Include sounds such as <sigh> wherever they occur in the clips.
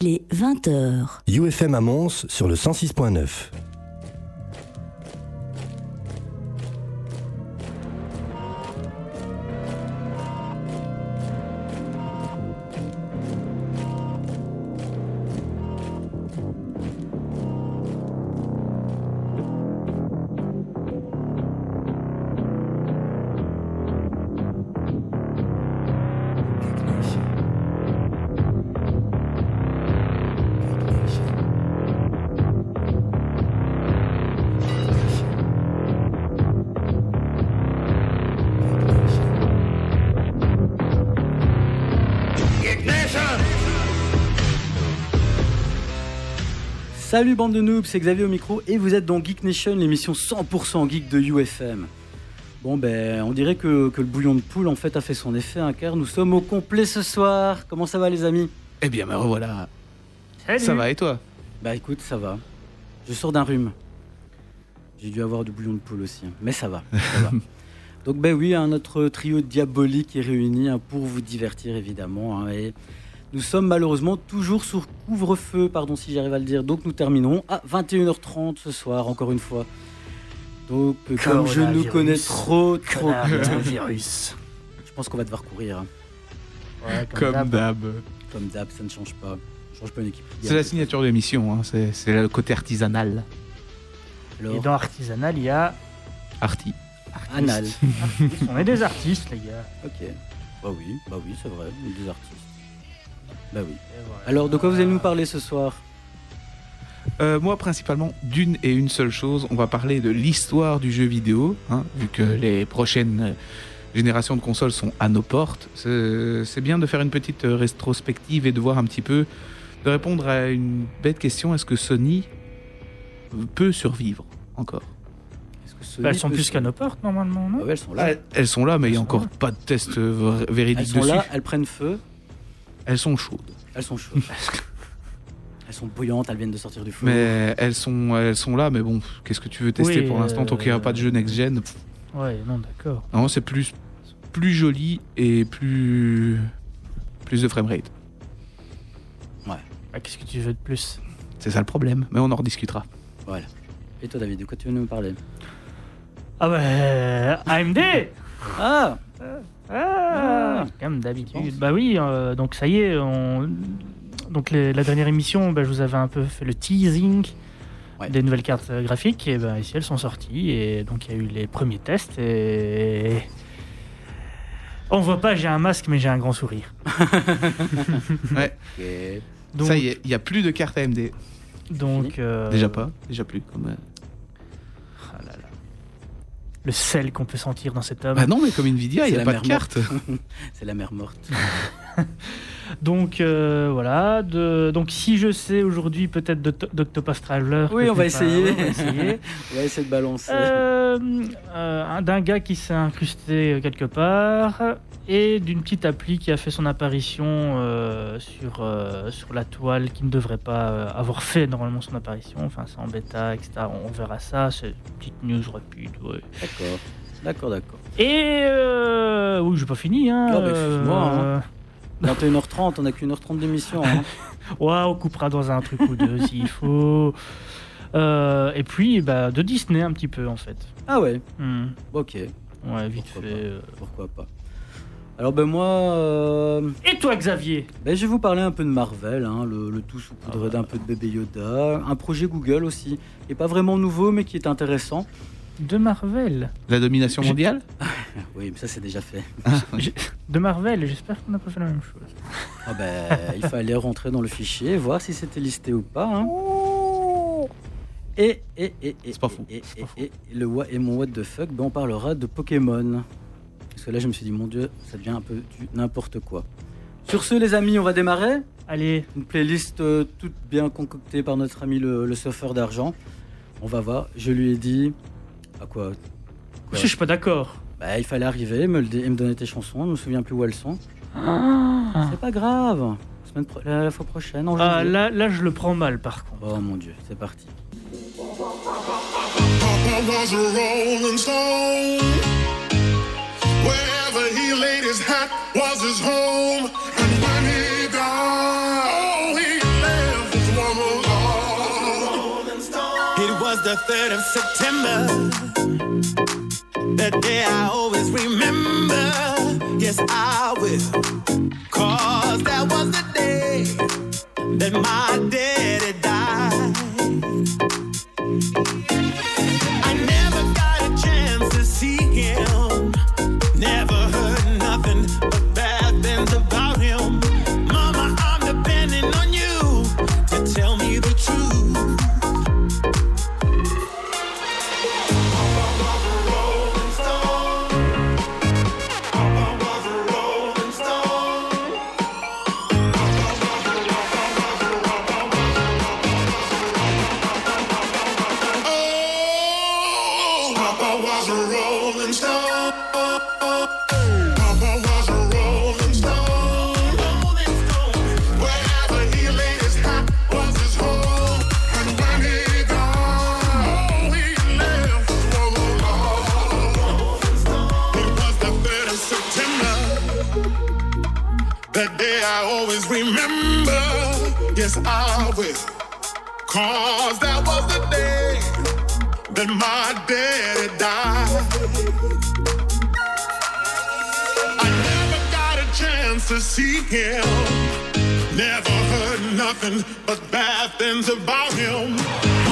Il est 20h. UFM à Mons sur le 106.9. Salut bande de noobs, c'est Xavier au micro et vous êtes dans Geek Nation, l'émission 100% geek de UFM. Bon ben, on dirait que, que le bouillon de poule en fait a fait son effet, hein, car nous sommes au complet ce soir. Comment ça va les amis? Eh bien, me revoilà. Ça va et toi? Bah écoute, ça va. Je sors d'un rhume. J'ai dû avoir du bouillon de poule aussi, hein. mais ça va. ça va. <laughs> Donc ben oui, un notre trio diabolique est réuni hein, pour vous divertir évidemment. hein, et nous sommes malheureusement toujours sur couvre-feu, pardon si j'arrive à le dire. Donc nous terminons à 21h30 ce soir, encore une fois. Donc euh, comme je nous connais trop, trop virus. <laughs> je pense qu'on va devoir courir. Ouais, Comme d'hab. Comme d'hab, ça ne change pas. Je change pas une équipe. C'est la signature de l'émission, hein. c'est le côté artisanal. Alors, Et dans artisanal, il y a. Arty. anal. On est des artistes, les gars. Ok. Bah oui, bah oui, c'est vrai, on est des artistes. Bah oui. Voilà. Alors, de quoi vous allez nous parler ce soir Euh, moi, principalement, d'une et une seule chose, on va parler de l'histoire du jeu vidéo, hein, vu que les prochaines générations de consoles sont à nos portes. C'est bien de faire une petite rétrospective et de voir un petit peu, de répondre à une bête question est-ce que Sony peut survivre encore? Bah, elles sont plus qu'à nos portes, normalement, Ah non ouais, elles sont là. Elles sont là, mais il n'y a encore là. pas de test euh, véridique Elles sont dessus. là, elles prennent feu, Elles sont chaudes. elles sont chaudes. elles sont bouillantes, elles viennent de sortir du feu. Mais elles sont, elles sont là, mais bon, qu'est-ce que tu veux tester Oui, pour l'instant tant qu'il n'y a euh, pas de jeu next-gen pff, Ouais, non, d'accord. Non, c'est plus, plus joli et plus, plus de framerate. Bah, Qu'est-ce que tu veux de plus? C'est ça le problème, mais on en rediscutera. Et toi, David, de quoi tu veux nous parler? Ah bah. AMD Ah Ah, Comme d'habitude. Bah oui, euh, donc ça y est, on... donc les- la dernière émission, bah, je vous avais un peu fait le teasing Ouais. des nouvelles cartes euh, graphiques, et ben ici elles sont sorties, et donc il y a eu les premiers tests, et on voit pas, j'ai un masque, mais j'ai un grand sourire. <laughs> Ouais. Donc, ça y est, il n'y a plus de cartes AMD. donc euh, Déjà pas, déjà plus. Comme, le sel qu'on peut sentir dans cet homme. Bah non, mais comme Nvidia, il C'est n'y a la pas de mer carte. <laughs> C'est la mer morte. <laughs> Donc euh, voilà, de... donc si je sais aujourd'hui peut-être d'Oct- d'Octopus Traveler. Oui, on va pas- essayer. ouais, on va essayer. <laughs> On va essayer de balancer. Euh, euh, un- d'un gars qui s'est incrusté quelque part et d'une petite appli qui a fait son apparition sur, sur la toile qui ne devrait pas avoir fait normalement son apparition. Enfin, c'est en bêta, etc. On, on verra ça. C'est une petite news rapide. ouais. D'accord. D'accord, d'accord. Et euh, oui, j'ai pas fini. Hein, Non, mais excuse-moi, hein. 21h30, on n'a qu'une heure 30 d'émission. Hein. <laughs> Ouais, on coupera dans un truc ou deux s'il <laughs> faut. Euh, et puis, bah, de Disney un petit peu en fait. Ah ouais, Hmm. ok. Ouais, vite Pourquoi fait. pas. euh. Pourquoi pas. Alors ben moi, euh, Et toi, Xavier? ben, je vais vous parler un peu de Marvel, hein, le, le tout saupoudré Ah d'un peu de bébé Yoda, un projet Google aussi, qui est pas vraiment nouveau mais qui est intéressant. De Marvel. La domination mondiale <laughs> Oui, mais ça c'est déjà fait. De Marvel, j'espère qu'on n'a pas fait la même chose. Ah ben, il fallait rentrer dans le fichier, voir si c'était listé ou pas. hein. Et, et, et, et, C'est pas fou, Et, et, pas fou. et, le what, et mon what the fuck, ben on parlera de Pokémon. Parce que là, je me suis dit, mon dieu, ça devient un peu du n'importe quoi. Sur ce, les amis, on va démarrer. Allez, Une playlist euh, toute bien concoctée par notre ami le, le surfeur d'argent. On va voir. Je lui ai dit. À quoi je suis pas d'accord. bah, Il fallait arriver, me, le dé- et me donner tes chansons. Je me souviens plus où elles sont. Ah, C'est pas grave. Semaine pro- la, la fois prochaine, en Ah, là, là, je le prends mal par contre. Oh mon dieu, c'est parti. Papa was a rolling stone. Wherever he laid his hat was his home. And when he died, was the 3rd of September. That day I always remember. Yes, I will. Cause that was the day that my daddy died. Remember. Yes, I will. Cause that was the day that my daddy died. I never got a chance to see him. Never heard nothing but bad things about him.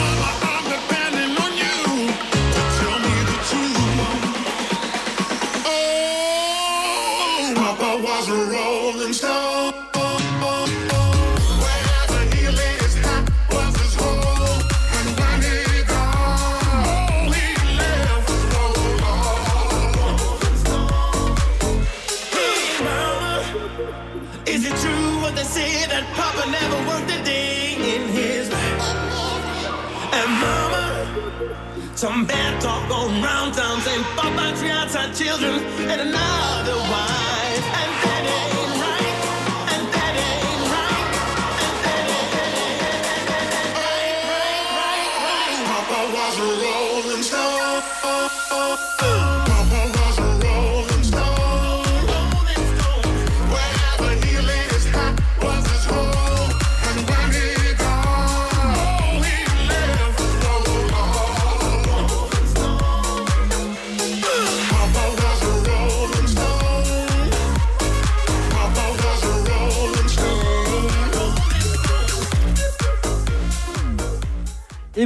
children and I.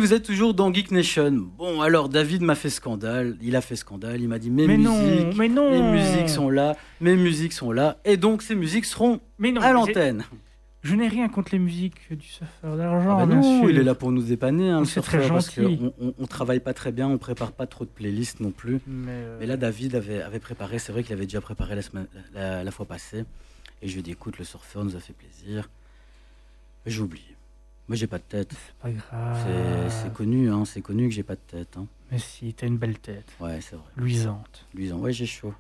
vous êtes toujours dans Geek Nation. Bon, alors David m'a fait scandale. Il a fait scandale. Il m'a dit mes Mais non, musiques, mais non. mes musiques sont là, mes musiques sont là, et donc ces musiques seront Mais non, à l'antenne. Je n'ai rien contre les musiques du surfeur d'argent. Ah bah non, il est là pour nous dépanner, hein, le C'est très surfeur, parce qu'on on, on travaille pas très bien, on prépare pas trop de playlists non plus. Mais, euh, Mais là, David avait, avait préparé, c'est vrai qu'il avait déjà préparé la, semaine, la, la fois passée. Et je lui ai dit, écoute, le surfeur nous a fait plaisir. J'ai oublié. Moi, j'ai pas de tête. c'est pas grave. C'est connu, hein, c'est connu que j'ai pas de tête. hein. Mais si, t'as une belle tête, Ouais, c'est vrai. luisante. Luisant, ouais, j'ai chaud.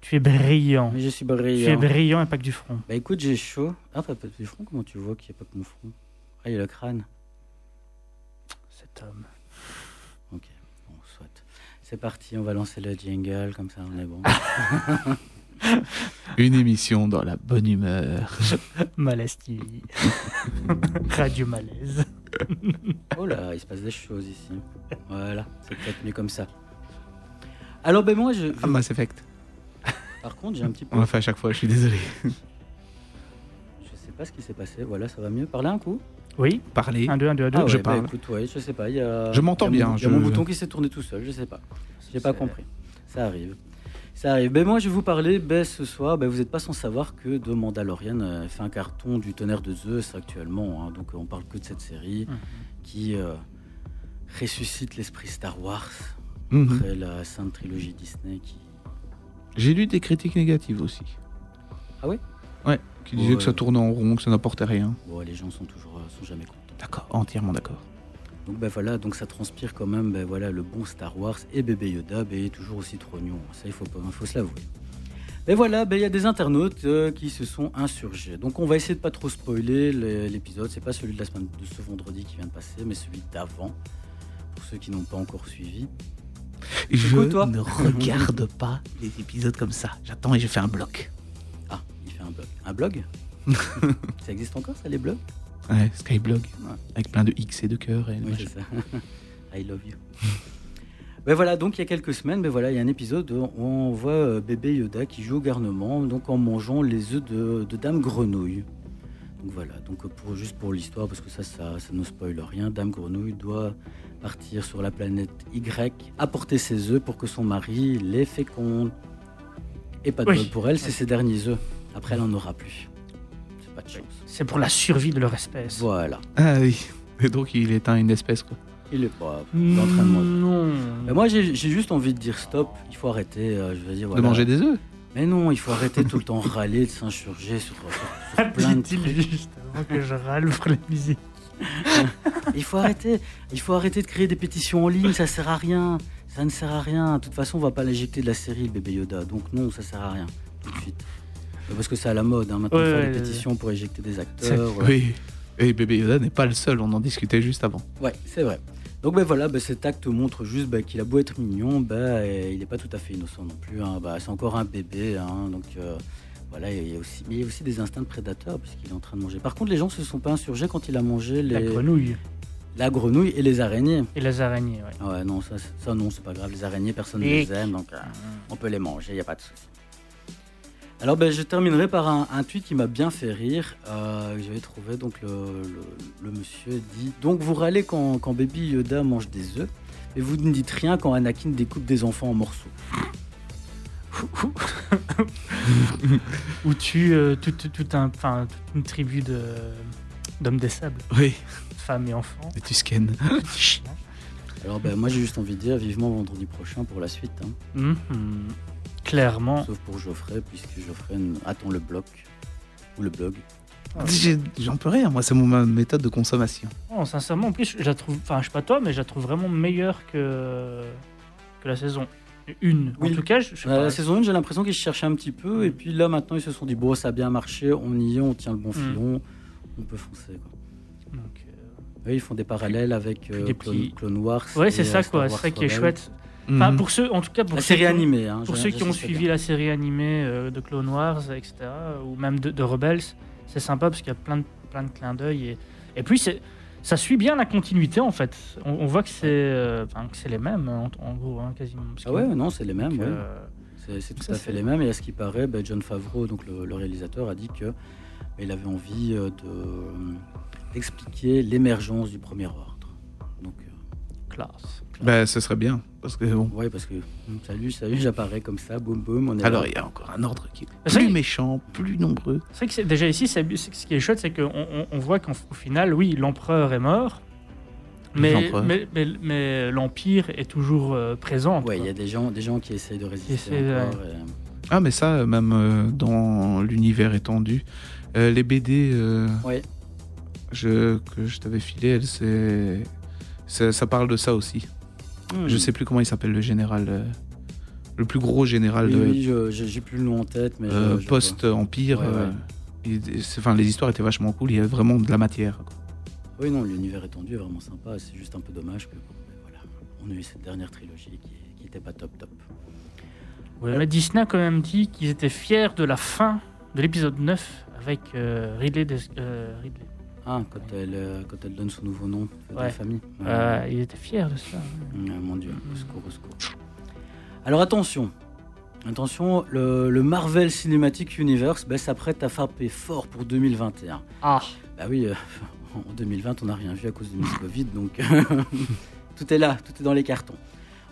Tu es brillant. Mais je suis Tu es brillant. brillant et pas que du front. Bah écoute, j'ai chaud. Ah, t'as pas du front Comment tu vois qu'il n'y a pas que mon front? Ah, il y a le crâne. Cet homme. Ok, bon, soit. C'est parti, on va lancer le jingle, comme ça on est bon. <laughs> Une émission dans la bonne humeur. Malaise TV. <laughs> Radio Malaise. <laughs> Oh là, il se passe des choses ici. Voilà, c'est peut-être mieux comme ça. Alors, ben moi, je, je- Ah, Mass Effect. par contre, j'ai un petit peu. On l'a fait à chaque fois, je suis désolé. Je sais pas ce qui s'est passé. Voilà, ça va mieux. Parler un coup Oui, Parler. 1, 2, 1, 2, 1, 2. Ah ouais, je bah parle. écoute, ouais, je sais pas. il Y a, Je m'entends il y a mon- bien, Il y a mon je- bouton qui s'est tourné tout seul, je sais pas. J'ai pas compris. Ça arrive. Ça arrive. Ben moi, je vais vous parler ben, ce soir. Ben, vous n'êtes pas sans savoir que The Mandalorian euh, fait un carton du tonnerre de Zeus actuellement. hein. Donc, euh, on parle que de cette série Mhm. qui euh, ressuscite l'esprit Star Wars Mhm. après la sainte trilogie Disney qui. J'ai lu des critiques négatives aussi. Ah ouais? Ouais, qui disaient Ouais. que ça tournait en rond, que ça n'apportait rien. Bon, les gens sont toujours sont jamais contents. D'accord, entièrement d'accord. Donc ben voilà, donc ça transpire quand même ben voilà le bon Star Wars et bébé Yoda ben, toujours aussi trognon. Ça il faut pas, faut se l'avouer. Mais voilà, ben il y a des internautes euh, qui se sont insurgés. Donc on va essayer de pas trop spoiler le- l'épisode. C'est pas celui de la semaine de ce vendredi qui vient de passer, mais celui d'avant. Pour ceux qui n'ont pas encore suivi. Je quoi, toi ne regarde pas les épisodes comme ça. J'attends et je fais un bloc. Ah, il fait un blog. Un blog? <laughs> Ça existe encore ça les blogs? Ouais, Skyblog. Ouais. Avec plein de X et de cœurs. Et Oui, ça. <laughs> I love you. ben voilà, donc il y a quelques semaines, ben voilà, il y a un épisode où on voit euh, bébé Yoda qui joue au garnement, donc en mangeant les œufs de, de Dame Grenouille. Donc voilà, donc pour, juste pour l'histoire, parce que ça, ça, ça ne spoile rien, Dame Grenouille doit partir sur la planète Y, apporter ses œufs pour que son mari les féconde. Et pas de Oui. bol pour elle, c'est ses derniers œufs. Après, elle n'en aura plus. C'est pas de chance. C'est pour la survie de leur espèce. Voilà. Ah oui. Et donc il éteint une espèce quoi. Il est pas l'entraînement. Non. Mais moi, j'ai juste envie de dire stop. Il faut arrêter. euh, je veux dire, De voilà. manger des œufs. Mais non, il faut arrêter tout le temps râler, de s'insurger sur, sur- sur <laughs> plein de trucs. juste avant que je râle pour la musique. <laughs> Il faut arrêter. Il faut arrêter de créer des pétitions en ligne. Ça sert à rien. Ça ne sert à rien. De toute façon, on va pas l'éjecter de la série, le bébé Yoda. Donc non, ça sert à rien. Tout de suite. Euh, Parce que c'est à la mode. Hein, maintenant, Ouais, faire ouais, des ouais. pétitions pour éjecter des C'est- acteurs. ouais. Oui. Et bébé Yoda n'est pas le seul, on en discutait juste avant. Ouais, c'est vrai. Donc ben voilà, ben, cet acte montre juste ben, qu'il a beau être mignon, ben, euh, il n'est pas tout à fait innocent non plus. hein. Ben, c'est encore un bébé, hein, donc euh, voilà, il y a aussi, mais il y a aussi des instincts de prédateur puisqu'il est en train de manger. Par contre, les gens se sont pas insurgés quand il a mangé les, La grenouille la grenouille et les araignées. et les araignées, ouais. Ouais, non, ça, ça non, c'est pas grave. Les araignées, personne ne les aime, donc euh, on peut les manger, il n'y a pas de souci. Alors, ben, je terminerai par un, un tweet qui m'a bien fait rire. Euh, J'avais trouvé, donc le, le- le monsieur dit Donc, vous râlez quand, quand Baby Yoda mange des œufs, mais vous ne dites rien quand Anakin découpe des enfants en morceaux. <laughs> Ou tue euh, tout, tout- tout un, enfin, toute une tribu de d'hommes des sables, Oui. femmes et enfants. Et tu chiens. Alors, ben, moi, j'ai juste envie de dire vivement vendredi prochain pour la suite. hein. Mhm. Clairement. Sauf pour Geoffrey, puisque Geoffrey attend le bloc. Ou le blog. J'ai- J'en peux rien, moi c'est mon ma méthode de consommation. Non, sincèrement, en plus, je la trouve, enfin, je sais pas toi, mais je la trouve vraiment meilleure que, que la saison 1. Oui. En tout cas, je, je sais Euh, pas. la saison 1, j'ai l'impression qu'ils cherchaient un petit peu. Et puis là, maintenant, ils se sont dit bon, ça a bien marché, on y est, on tient le bon Mm. filon, on peut foncer. Quoi. Donc, euh, Oui, ils font des parallèles avec euh, des Clone, petits- Clone Wars. Ouais, c'est euh, ça, Star quoi. C'est ça qui est Enfin, Mhm. pour ceux, en tout cas, pour La ceux série qui ont- animée. Hein, Pour je- ceux je qui ont sais suivi bien. la série animée euh, de Clone Wars, etc., ou même de, de Rebels, c'est sympa parce qu'il y a plein de, plein de clins d'œil. Et, et puis, c'est, ça suit bien la continuité, en fait. On, on voit que c'est, euh, que c'est les mêmes, en, en gros, hein, quasiment. Ah ouais, non, c'est les mêmes. ouais. euh, C'est tout ça, à fait les mêmes. Et à ce qui paraît, ben, John Favreau, donc le, le réalisateur, a dit que ben, il avait envie de d'expliquer l'émergence du Premier Ordre. Donc, euh, classe. Bah, ce serait bien. Parce que bon. ouais, parce que hum, salut, salut, j'apparais comme ça, boum, boum, on est Alors, là. il y a encore un ordre qui est plus vrai- méchant, plus nombreux. C'est vrai que déjà ici, ce qui est chouette, c'est qu'on on, on voit qu'au final, oui, l'empereur est mort. Mais, L'empereur. mais, mais, mais l'empire est toujours euh, présent. Ouais, il y a des gens, des gens qui essayent de résister essaient, encore. et- Ah, mais ça, euh, même euh, dans l'univers étendu, euh, les BD euh, Ouais. je, que je t'avais filé, c'est, ça, ça parle de ça aussi. Hmm. Je sais plus comment il s'appelle le général, euh, le plus gros général Oui, de oui, j'ai plus le nom en tête, mais euh, je post-empire. Ouais, ouais. euh, c'est- Enfin, les histoires étaient vachement cool. Il y a vraiment de la matière. quoi. Oui, non, l'univers étendu est vraiment sympa. C'est juste un peu dommage que ben voilà, on a eu cette dernière trilogie qui, qui était pas top top. Ouais, mais Disney a quand même dit qu'ils étaient fiers de la fin de l'épisode 9 avec euh, Ridley, Des- euh, Ridley. Ah, quand elle, euh, quand elle donne son nouveau nom de Ouais. famille. Ouais. Euh, ils étaient fiers de ça. Mon Dieu, au secours, au secours. Alors attention, attention, le, le Marvel Cinematic Universe ben, s'apprête à frapper fort pour 2021. Ah, Bah oui, euh, <laughs> en 2020, on n'a rien vu à cause du Covid, donc <laughs> tout est là, tout est dans les cartons.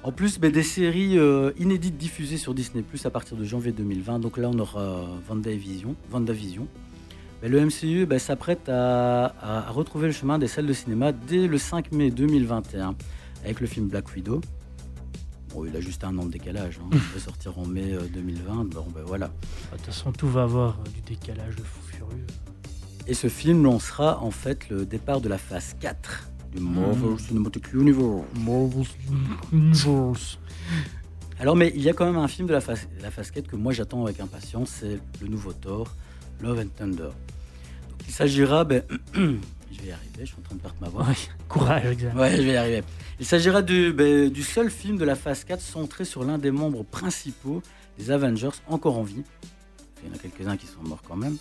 En plus, ben, des séries euh, inédites diffusées sur Disney Plus à partir de janvier 2020. Donc là, on aura euh, WandaVision. WandaVision. Le MCU ben, s'apprête à, retrouver le chemin des salles de cinéma dès le 5 mai 2021 avec le film Black Widow. Bon, il a juste un an de décalage. hein. Il va <laughs> sortir en mai euh, 2020. Bon, ben voilà. de toute façon, tout va avoir euh, du décalage de fou furieux. Et ce film lancera en fait le départ de la phase 4 du Marvel Cinematic Universe. Marvel's Universe. Alors, mais il y a quand même un film de la phase, la phase 4 que moi j'attends avec impatience, c'est le nouveau Thor, Love and Thunder. Donc, il s'agira, ben, <clears throat> je vais y arriver, je suis en train de perdre ma voix. Ouais, courage, examen. Ouais, je vais y arriver. Il s'agira du, ben, du seul film de la phase 4 centré sur l'un des membres principaux des Avengers encore en vie. Il y en a quelques-uns qui sont morts quand même.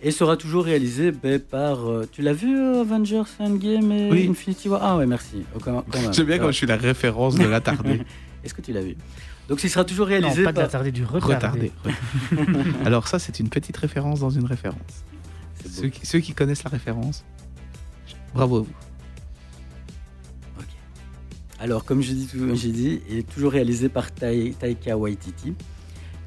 Et sera toujours réalisé ben, par. euh, tu l'as vu, euh, Avengers Endgame et Oui. Infinity War? Ah ouais, merci. Oh, quand- quand même. <laughs> J'aime bien quand je suis la référence de l'attardé. <laughs> Est-ce que tu l'as vu? Donc, il sera toujours Non, réalisé pas de par. la tarder, du retardé. Retardé. <laughs> Alors ça, c'est une petite référence dans une référence. C'est beau. Ceux qui, ceux qui connaissent la référence, bravo à vous. Ok. Alors, comme j'ai dit, tout- j'ai dit, il est toujours réalisé par Tai- Taika Waititi,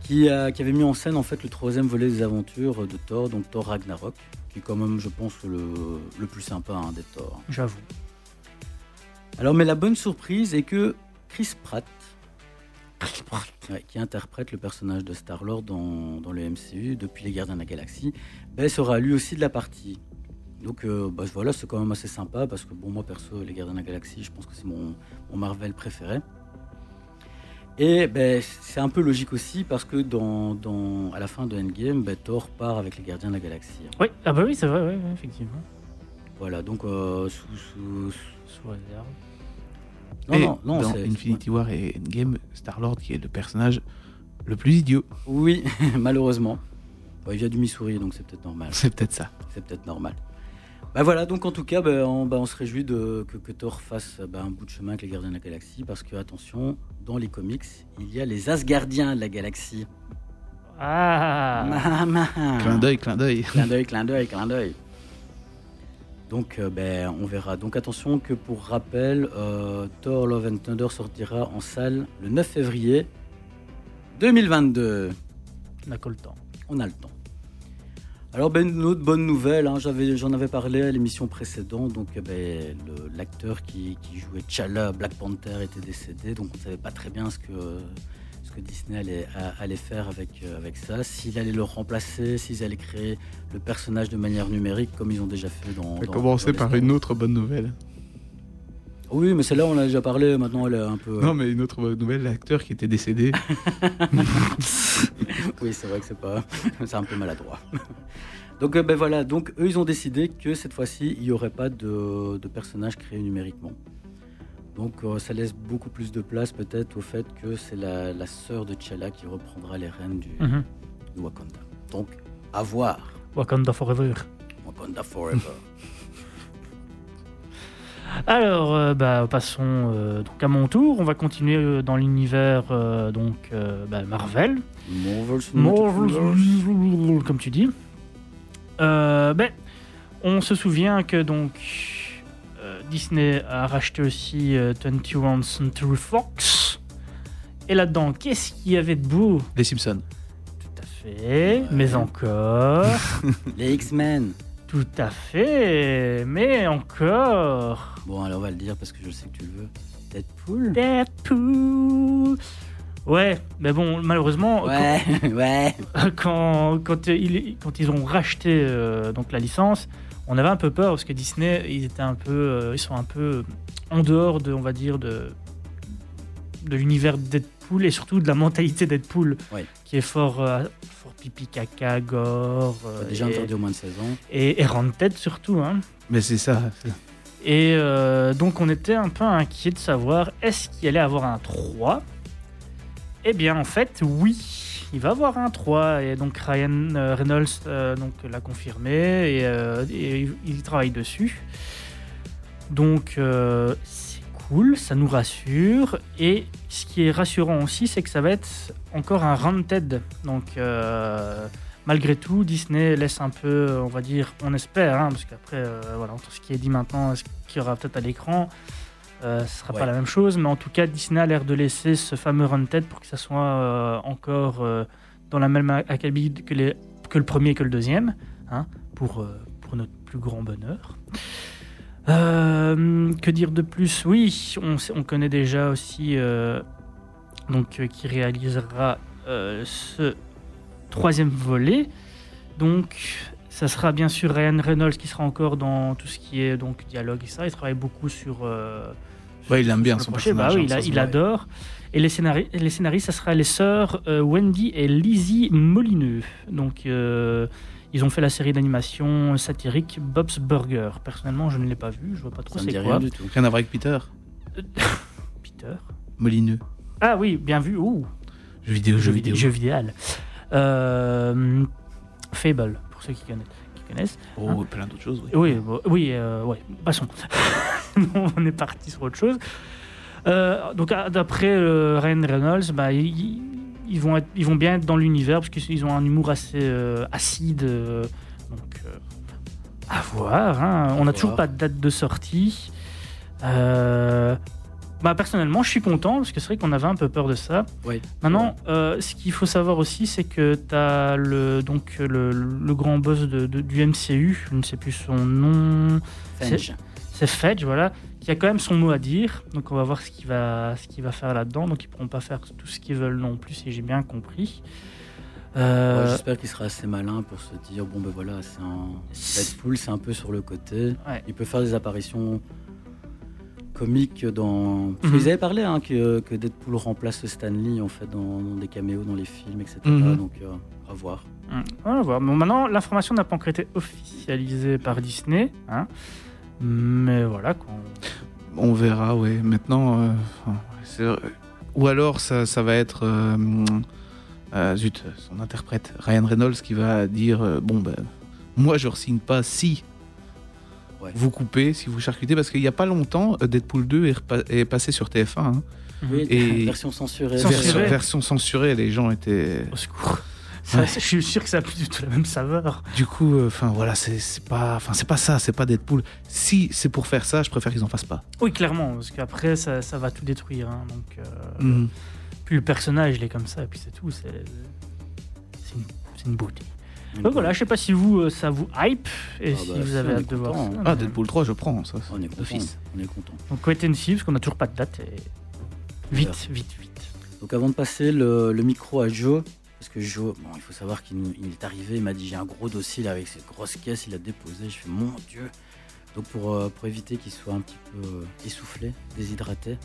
qui, a- qui avait mis en scène en fait le troisième volet des aventures de Thor, donc Thor Ragnarok, qui est quand même, je pense, le, le plus sympa hein, des Thor. J'avoue. Alors, mais la bonne surprise est que Chris Pratt, ouais, qui interprète le personnage de Star-Lord dans, dans le MCU depuis les Gardiens de la Galaxie, ben, sera lui aussi de la partie. Donc euh, bah, voilà, c'est quand même assez sympa parce que bon, moi perso, les Gardiens de la Galaxie, je pense que c'est mon, mon Marvel préféré. Et ben, c'est un peu logique aussi parce que dans, dans- à la fin de Endgame, ben, Thor part avec les Gardiens de la Galaxie. Oui, ah bah oui, c'est vrai, effectivement. Voilà, donc euh, sous, sous- Sous réserve. Non, Et non, non, dans c'est- Infinity War et Endgame, Star-Lord qui est le personnage le plus idiot. Oui, <laughs> malheureusement. Bon, il vient du Missouri, donc c'est peut-être normal. C'est peut-être ça. C'est peut-être normal. Bah voilà, donc en tout cas, bah, on, bah, on se réjouit de, que, que Thor fasse bah, un bout de chemin avec les Gardiens de la Galaxie, parce que, attention, dans les comics, il y a les Asgardiens de la Galaxie. Ah. Clin d'œil, clin d'œil. Clin d'œil, clin d'œil, clin d'œil. Donc, euh, ben, on verra. Donc, attention que pour rappel, euh, Thor Love and Thunder sortira en salle le 9 février 2022. On a que le temps. On a le temps. Alors, ben, une autre bonne nouvelle, hein, j'avais- j'en avais parlé à l'émission précédente. Donc, eh ben, l'acteur qui, qui jouait T'Challa, Black Panther, était décédé. Donc, on ne savait pas très bien ce que, que Disney allait, faire avec, euh, avec ça. S'il allait le remplacer, s'ils allaient créer le personnage de manière numérique, comme ils ont déjà fait dans. On va dans- commencer dans par une autre bonne nouvelle. Oui, mais celle-là, on en a déjà parlé. Maintenant, elle est un peu. Non, mais une autre bonne nouvelle, l'acteur qui était décédé. <laughs> Oui, c'est vrai que c'est pas, <laughs> c'est un peu maladroit. <laughs> Donc euh, ben voilà, donc eux ils ont décidé que cette fois-ci il n'y aurait pas de, de personnages créés numériquement. Donc euh, ça laisse beaucoup plus de place peut-être au fait que c'est la, la sœur de T'Challa qui reprendra les rênes du, Mhm. du Wakanda. Donc à voir. Wakanda Forever. Wakanda forever. <laughs> Alors, euh, bah, passons euh, donc à mon tour. On va continuer dans l'univers donc bah, Marvel. Marvel Cinematic Universe. Marvel, comme tu dis. Ben, on se souvient que donc Disney a racheté aussi euh, 21 Century Fox. Et là-dedans, qu'est-ce qu'il y avait de beau? Les Simpsons. Tout à fait, mais encore. <laughs> Les X-Men. tout à fait, mais encore. Bon, alors on va le dire parce que je sais que tu le veux. Deadpool. Deadpool. Ouais, mais bon, malheureusement, Ouais, <laughs> ouais. quand, quand, euh, ils, quand ils ont racheté euh, donc la licence, on avait un peu peur parce que Disney, ils étaient un peu, euh, ils sont un peu en dehors de, on va dire, de, de l'univers de Deadpool et surtout de la mentalité Deadpool, qui est fort, euh, fort pipi caca, gore, euh, Déjà et, interdit au moins de 16 ans. et, et rented surtout. Hein. Mais c'est ça. Et euh, donc on était un peu inquiet de savoir est-ce qu'il allait avoir un 3 Eh bien en fait oui, il va avoir un 3 et donc Ryan euh, Reynolds euh, l'a confirmé et, euh, et il- il travaille dessus. Donc c'est cool, ça nous rassure et ce qui est rassurant aussi c'est que ça va être encore un rented. Donc malgré tout, Disney laisse un peu, on va dire, on espère, hein, parce qu'après, voilà, entre ce qui est dit maintenant, ce qu'il y aura peut-être à l'écran, euh, ce sera Ouais. pas la même chose, mais en tout cas, Disney a l'air de laisser ce fameux Rented pour que ça soit euh, encore euh, dans la même acabit que, les, que le premier et que le deuxième, hein, pour, pour notre plus grand bonheur. Que dire de plus? Oui, on, connaît déjà aussi donc qui réalisera ce troisième volet. Donc, ça sera bien sûr Ryan Reynolds qui sera encore dans tout ce qui est donc dialogue et ça. Il travaille beaucoup sur. euh, Ouais, il aime bien son personnage, Bah oui, hein, il, a- il adore. Et les, scénari- les scénaristes, ça sera les sœurs euh, Wendy et Lizzie Molineux. Donc, euh, ils ont fait la série d'animation satirique Bob's Burger. Personnellement, je ne l'ai pas vu. Je vois pas trop c'est quoi. rien du tout. Rien à voir avec Peter. <laughs> Peter. Molineux. Ah oui, bien vu. Ouh. Jeux vidéo, jeux vidéo. Jeu vidéo. Euh, Fable, pour ceux qui connaissent. Connaissent. Oh, plein d'autres choses, oui. Oui, bon, oui, euh, ouais, passons. <laughs> On est parti sur autre chose. Euh, donc, à- d'après euh, Ryan Reynolds, bah, ils, ils vont être- ils vont bien être dans l'univers parce qu'ils ont un humour assez euh, acide. euh, donc, euh, à voir. hein. On n'a toujours pas de date de sortie. Euh, bah, personnellement, je suis content parce que c'est vrai qu'on avait un peu peur de ça. Oui. Maintenant, euh, ce qu'il faut savoir aussi, c'est que tu as le, donc, le, le grand boss de- de- du MCU, je ne sais plus son nom, Fenge. c'est Fedge, voilà, qui a quand même son mot à dire. Donc on va voir ce qu'il va, ce va faire là-dedans. Donc ils pourront pas faire tout ce qu'ils veulent non plus, si j'ai bien compris. Euh, Ouais, J'espère qu'il sera assez malin pour se dire bon ben voilà, c'est un Deadpool, c'est un peu sur le côté. Ouais. Il peut faire des apparitions comiques dans. Mhm. qu'ils avaient parlé hein, que, que Deadpool remplace Stan Lee en fait dans, dans des caméos dans les films, etc. Mhm. Donc euh, à voir. on va voir. Bon, maintenant, l'information n'a pas encore été officialisée par Disney. hein. Mais voilà. Quand... On verra, oui. Maintenant, euh, c'est- ou alors ça, ça va être euh, euh, zut, son interprète Ryan Reynolds qui va dire euh, bon ben moi je re-signe pas si Ouais. vous coupez, si vous charcutez, parce qu'il y a pas longtemps euh, Deadpool 2 est, repa- est passé sur TF1, hein. Oui, Et- version censurée. Censurée. version, version censurée, les gens étaient Au secours. Ça, Ouais. Je suis sûr que ça n'a plus du tout la même saveur. du coup, euh, enfin voilà, c'est c'est pas, enfin c'est pas ça, c'est pas Deadpool. Si c'est pour faire ça, je préfère qu'ils en fassent pas. Oui, clairement, parce qu'après, ça, ça va tout détruire. hein. Donc, euh, Mhm. Puis le personnage, il est comme ça, et puis c'est tout. C'est c'est une, c'est une beauté. Donc, Donc voilà, je sais pas si vous, euh, ça vous hype et Ah si bah, vous si, avez hâte de voir ça. hein. Ah Deadpool 3, je prends ça. On est content. On est content. Donc wait and see, parce qu'on n'a toujours pas de date. Et... Vite, Voilà. vite, vite. Donc avant de passer le, le micro à Joe, parce que Joe, bon, il faut savoir qu'il il est arrivé, il m'a dit j'ai un gros dossier là, avec cette grosse caisse, il a déposé, je fais mon Dieu. Donc pour, euh, pour éviter qu'il soit un petit peu euh, essoufflé, déshydraté,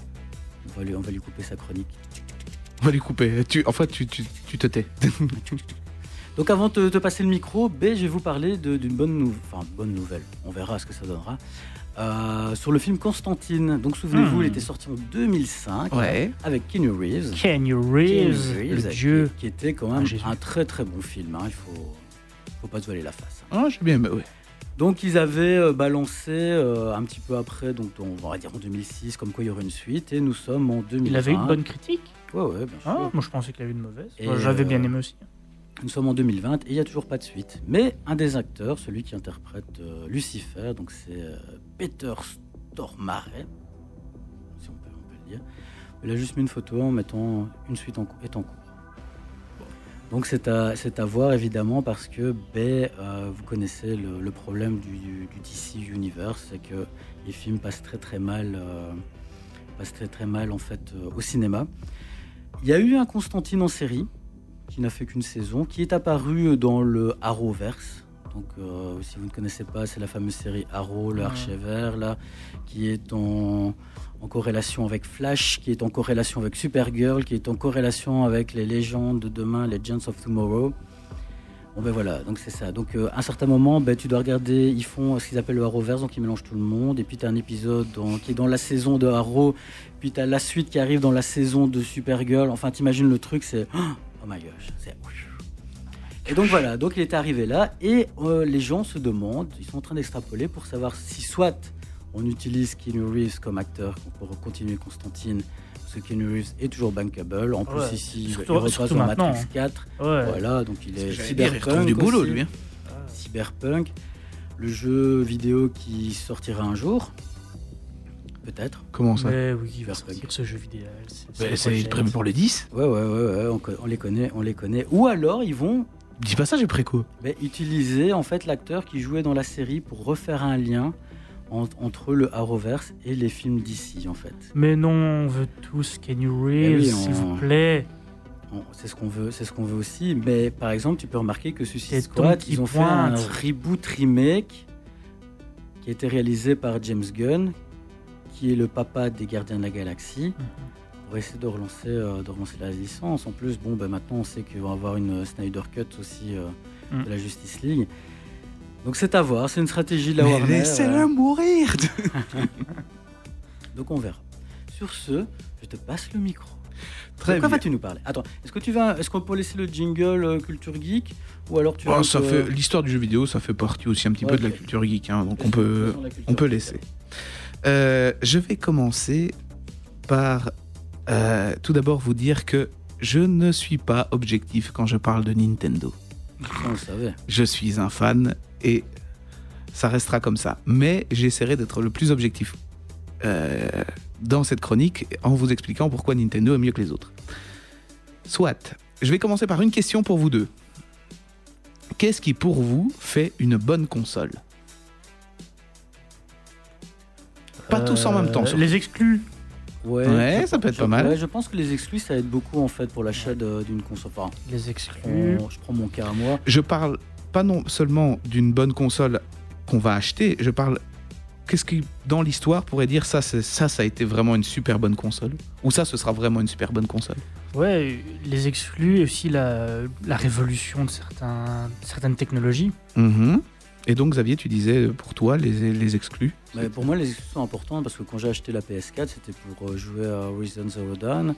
on va, lui, on va lui couper sa chronique. On va lui couper. Tu, en fait, tu, tu, tu te tais. <laughs> Donc avant de te passer le micro, B, je vais vous parler d'une bonne, nou- enfin, bonne nouvelle, on verra ce que ça donnera. Euh, sur le film Constantine, donc souvenez-vous, Hmm. il était sorti en 2005 Ouais. avec Keanu Reeves. Kenny Keanu Reeves, Reeves, le qui- dieu. Qui, était quand même Ah, un très très bon film. hein, Il faut, faut pas se voiler la face. Ah, j'ai bien aimé, ouais. Donc ils avaient euh, balancé euh, un petit peu après, donc on va dire en 2006, comme quoi il y aurait une suite, et nous sommes en 2020. Il avait une bonne critique. Ouais, ouais, bien sûr. Ah, moi je pensais qu'il avait une mauvaise. J'avais bien aimé aussi. Nous sommes en 2020 et il n'y a toujours pas de suite. Mais un des acteurs, celui qui interprète euh, Lucifer, donc c'est euh, Peter Stormare, si on peut, le dire. Il a juste mis une photo en mettant une suite en, est en cours. Donc c'est à, à voir évidemment parce que euh, vous connaissez le, problème du, du- DC Universe, c'est que les films passent très très mal, passent très très mal en fait au cinéma. Il y a eu un Constantine en série qui n'a fait qu'une saison, qui est apparu dans le Arrowverse. Donc, euh, si vous ne connaissez pas, c'est la fameuse série Arrow, le Ouais. Archevert, là, qui est en, en corrélation avec Flash, qui est en corrélation avec Supergirl, qui est en corrélation avec les légendes de demain, Legends of Tomorrow. Bon ben voilà, donc c'est ça. Donc euh, à un certain moment, ben, tu dois regarder, ils font ce qu'ils appellent le Arrowverse, donc ils mélangent tout le monde. Et puis tu as un épisode dans- qui est dans la saison de Arrow, puis tu as la suite qui arrive dans la saison de Supergirl. Enfin, t'imagines le truc, c'est oh my gosh, c'est et donc voilà, donc il est arrivé là et euh, les gens se demandent, ils sont en train d'extrapoler pour savoir si soit on utilise Keanu Reeves comme acteur pour continuer Constantine, parce que Keanu Reeves est toujours bankable. En plus ici, il surtout- repasse maintenant, Matrix 4. Ouais. Voilà, donc il est dire, il cyberpunk du boulot, aussi. lui. hein. Cyberpunk, le jeu vidéo qui sortira un jour, peut-être. Comment ça Mais oui, il va sortir ce jeu vidéo. Bah, C'est prochain. prévu pour les 10 Ouais, ouais, ouais, ouais, on, les connaît, on les connaît. Ou alors ils vont Dis pas ça, j'ai préco. ben, utiliser en fait l'acteur qui jouait dans la série pour refaire un lien en- entre le Arrowverse et les films d'ici en fait. Mais non, on veut tous Kenny Reeves, Eh oui, s'il vous plaît. C'est ce qu'on veut, c'est ce qu'on veut aussi. Mais par exemple, tu peux remarquer que Suicide Squad, ils ont fait un reboot remake qui a été réalisé par James Gunn, qui est le papa des Gardiens de la Galaxie, pour essayer de relancer, euh, de relancer la licence. En plus, bon, ben maintenant, on sait qu'il va y avoir une Snyder Cut aussi euh, Mm. de la Justice League. Donc c'est à voir, c'est une stratégie de la Mais Warner. laissez-le euh, mourir <laughs> donc on verra. Sur ce, je te passe le micro. Très vas-tu nous parler? Attends, est-ce que tu vas, est-ce qu'on peut laisser le jingle euh, culture geek ou alors tu Bon, vas ça fait l'histoire du jeu vidéo, ça fait partie aussi un petit peu de la culture geek, hein, donc on peut, on peut laisser. Euh, je vais commencer par euh, tout d'abord vous dire que je ne suis pas objectif quand je parle de Nintendo. Ça, on le savait. Je suis un fan et ça restera comme ça. Mais j'essaierai d'être le plus objectif euh, dans cette chronique en vous expliquant pourquoi Nintendo est mieux que les autres. Soit, je vais commencer par une question pour vous deux. Qu'est-ce qui pour vous fait une bonne console? Pas tous en même temps. Euh, surtout. Les exclus. Ouais, Ouais, ça peut être je- pas mal. ouais, je pense que les exclus, ça aide beaucoup en fait pour l'achat de- d'une console. Enfin, Les exclus. je prends mon cas à moi. Je parle pas non seulement d'une bonne console qu'on va acheter, je parle qu'est-ce qui dans l'histoire pourrait dire ça c'est ça ça a été vraiment une super bonne console ou ça ce sera vraiment une super bonne console? Ouais, les exclus et aussi la, la révolution de certains, certaines technologies. Mhm. Et donc Xavier, tu disais euh, pour toi les, les exclus. Mais pour moi, les exclus sont importants parce que quand j'ai acheté la PS4, c'était pour euh, jouer à Horizon Zero Dawn